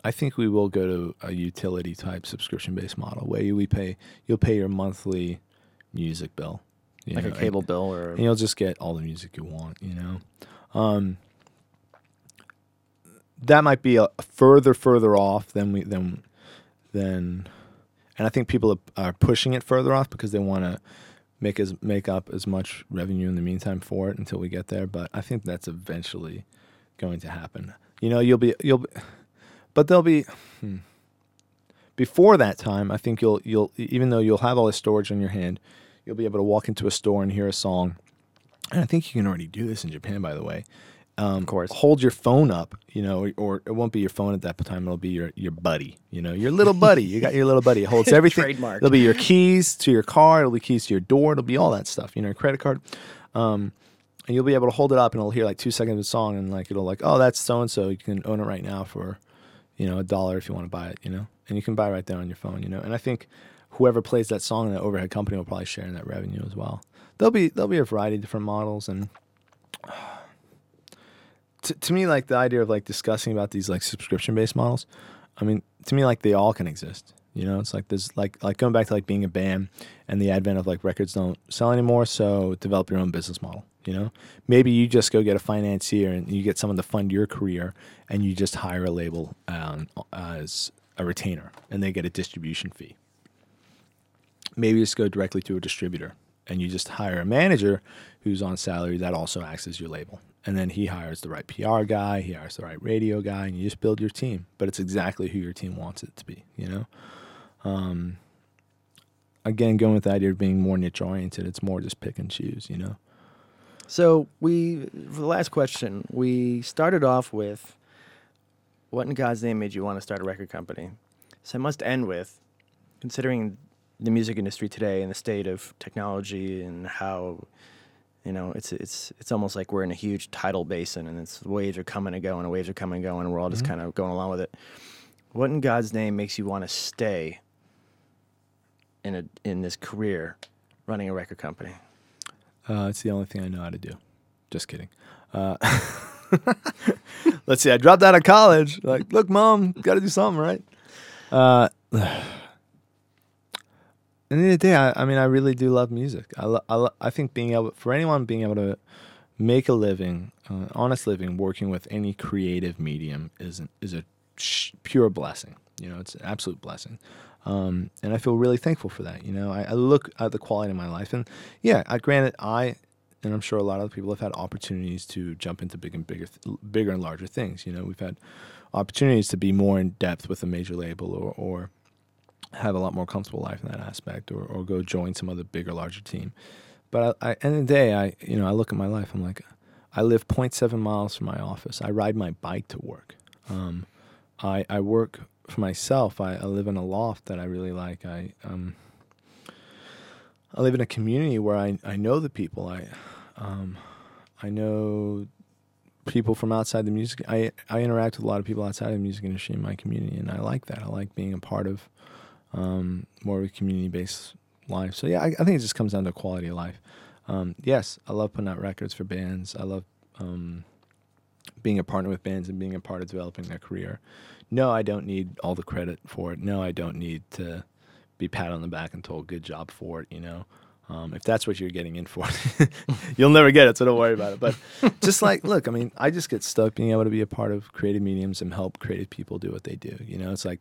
I think we will go to a utility type subscription based model where you we pay you'll pay your monthly music bill, like know, a and- cable bill or and you'll just get all the music you want. You know, um, that might be a further further off than we than than, and I think people are, are pushing it further off because they want to make as make up as much revenue in the meantime for it until we get there. But I think that's eventually going to happen. You know, you'll be you'll, be, but there'll be. Hmm. Before that time, I think you'll you'll even though you'll have all this storage on your hand, you'll be able to walk into a store and hear a song. And I think you can already do this in Japan, by the way. Um, Of course. Hold your phone up, you know, or, it won't be your phone at that time. It'll be your, your buddy, you know, your little buddy. You got your little buddy. It holds everything. Trademarked. It'll be your keys to your car. It'll be keys to your door. It'll be all that stuff, you know, your credit card. Um, and you'll be able to hold it up and it'll hear like two seconds of a song and like it'll like, oh, that's so and so. You can own it right now for, you know, a dollar if you want to buy it, you know, and you can buy right there on your phone, you know. And I think whoever plays that song in that overhead company will probably share in that revenue as well. There'll be there'll be a variety of different models and to, me like the idea of like discussing about these like subscription based models i mean to me like they all can exist you know? It's like there's like like going back to like being a band and the advent of like records don't sell anymore so develop your own business model you know? Maybe you just go get a financier and you get someone to fund your career and you just hire a label um, as a retainer and they get a distribution fee. Maybe just go directly to a distributor and you just hire a manager who's on salary that also acts as your label. And then he hires the right PR guy, he hires the right radio guy, and you just build your team. But it's exactly who your team wants it to be, you know? Um, again, going with the idea of being more niche oriented, it's more just pick and choose, you know? So we, for the last question, we started off with, what in God's name made you want to start a record company? So I must end with, considering the music industry today and the state of technology and how, you know, it's it's it's almost like we're in a huge tidal basin and it's waves are coming and going and waves are coming and going and we're all just Mhm. kind of going along with it. What in God's name makes you want to stay in a in this career running a record company? Uh, it's the only thing I know how to do. Just kidding. Uh, let's see. I dropped out of college. Like, look, mom, got to do something, right? Uh, at the day, I, I mean, I really do love music. I, lo- I, lo- I think being able, for anyone being able to make a living, uh, honest living, working with any creative medium is an, is a sh- pure blessing. You know, it's an absolute blessing. Um, and I feel really thankful for that. You know, I, I look at the quality of my life, and yeah, I, granted, I and I'm sure a lot of people have had opportunities to jump into big and bigger, bigger and larger things. You know, we've had opportunities to be more in depth with a major label, or or have a lot more comfortable life in that aspect, or or go join some other bigger, larger team. But I, I, end of the day, I you know I look at my life. I'm like, I live 0.7 miles from my office. I ride my bike to work. Um, I I work for myself. I, I live in a loft that I really like. I um, I live in a community where I, I know the people. I um, I know people from outside the music. I I interact with a lot of people outside of the music industry in my community, and I like that. I like being a part of um, more of a community based life. So yeah, I, I, think it just comes down to quality of life. Um, yes, I love putting out records for bands. I love um, being a partner with bands and being a part of developing their career. No, I don't need all the credit for it. No, I don't need to be pat on the back and told good job for it. You know, um, if that's what you're getting in for, you'll never get it. So don't worry about it. But just like, look, I mean, I just get stuck being able to be a part of creative mediums and help creative people do what they do. You know, it's like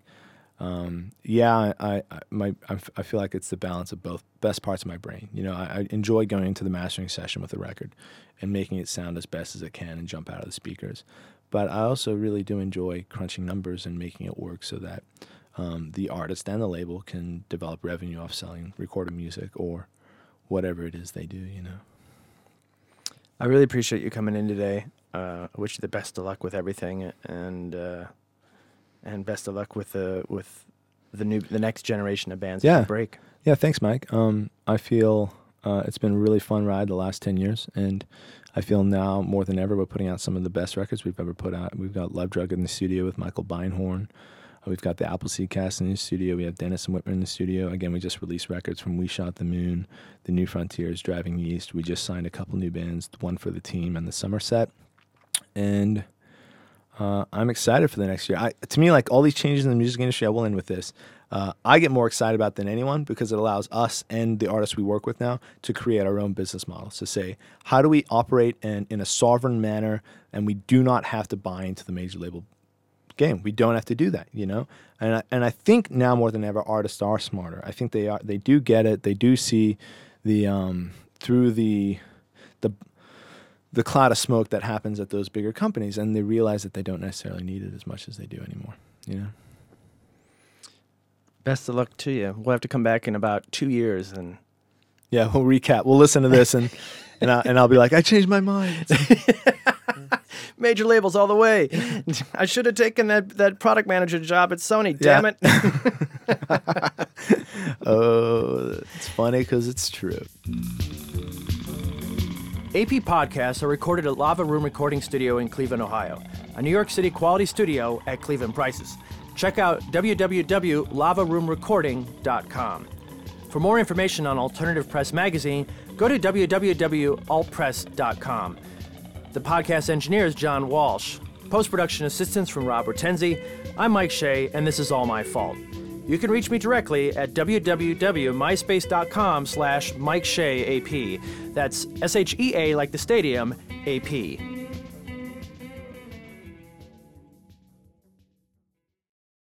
um, yeah, I, I, my, I feel like it's the balance of both best parts of my brain. You know, I, I, enjoy going into the mastering session with a record and making it sound as best as it can and jump out of the speakers. But I also really do enjoy crunching numbers and making it work so that um, the artist and the label can develop revenue off selling recorded music or whatever it is they do. You know. I really appreciate you coming in today. Uh, I wish you the best of luck with everything, and uh, and best of luck with the with the new the next generation of bands. Yeah, break. Yeah, thanks, Mike. Um, I feel uh, it's been a really fun ride the last ten years, and I feel now more than ever we're putting out some of the best records we've ever put out. We've got Lovedrug in the studio with Michael Beinhorn. Uh, we've got the Appleseed Cast in the studio. We have Denison Witmer in the studio. Again, we just released records from We Shot the Moon, The New Frontiers, Driving East. We just signed a couple new bands, one for the team and the Somerset. And uh, I'm excited for the next year. I, to me, like all these changes in the music industry, I will end with this. Uh, I get more excited about than anyone because it allows us and the artists we work with now to create our own business models. To say, how do we operate in, in a sovereign manner, and we do not have to buy into the major label game. We don't have to do that, you know. And I, and I think now more than ever, artists are smarter. I think they are. They do get it. They do see the um, through the the the cloud of smoke that happens at those bigger companies, and they realize that they don't necessarily need it as much as they do anymore. You know. Best of luck to you. We'll have to come back in about two years and. Yeah, we'll recap. We'll listen to this and and I, and I'll be like, I changed my mind. Major labels all the way. I should have taken that, that product manager job at Sony. Damn yeah. it. oh, it's funny because it's true. AP podcasts are recorded at Lava Room Recording Studio in Cleveland, Ohio, a New York City quality studio at Cleveland prices. Check out www.lavaroomrecording.com. For more information on Alternative Press Magazine, go to www.altpress.com. The podcast engineer is John Walsh. Post production assistance from Rob Hortensi. I'm Mike Shea, and this is all my fault. You can reach me directly at www.myspace.com slash Mike Shea AP. That's S H E A like the stadium, AP.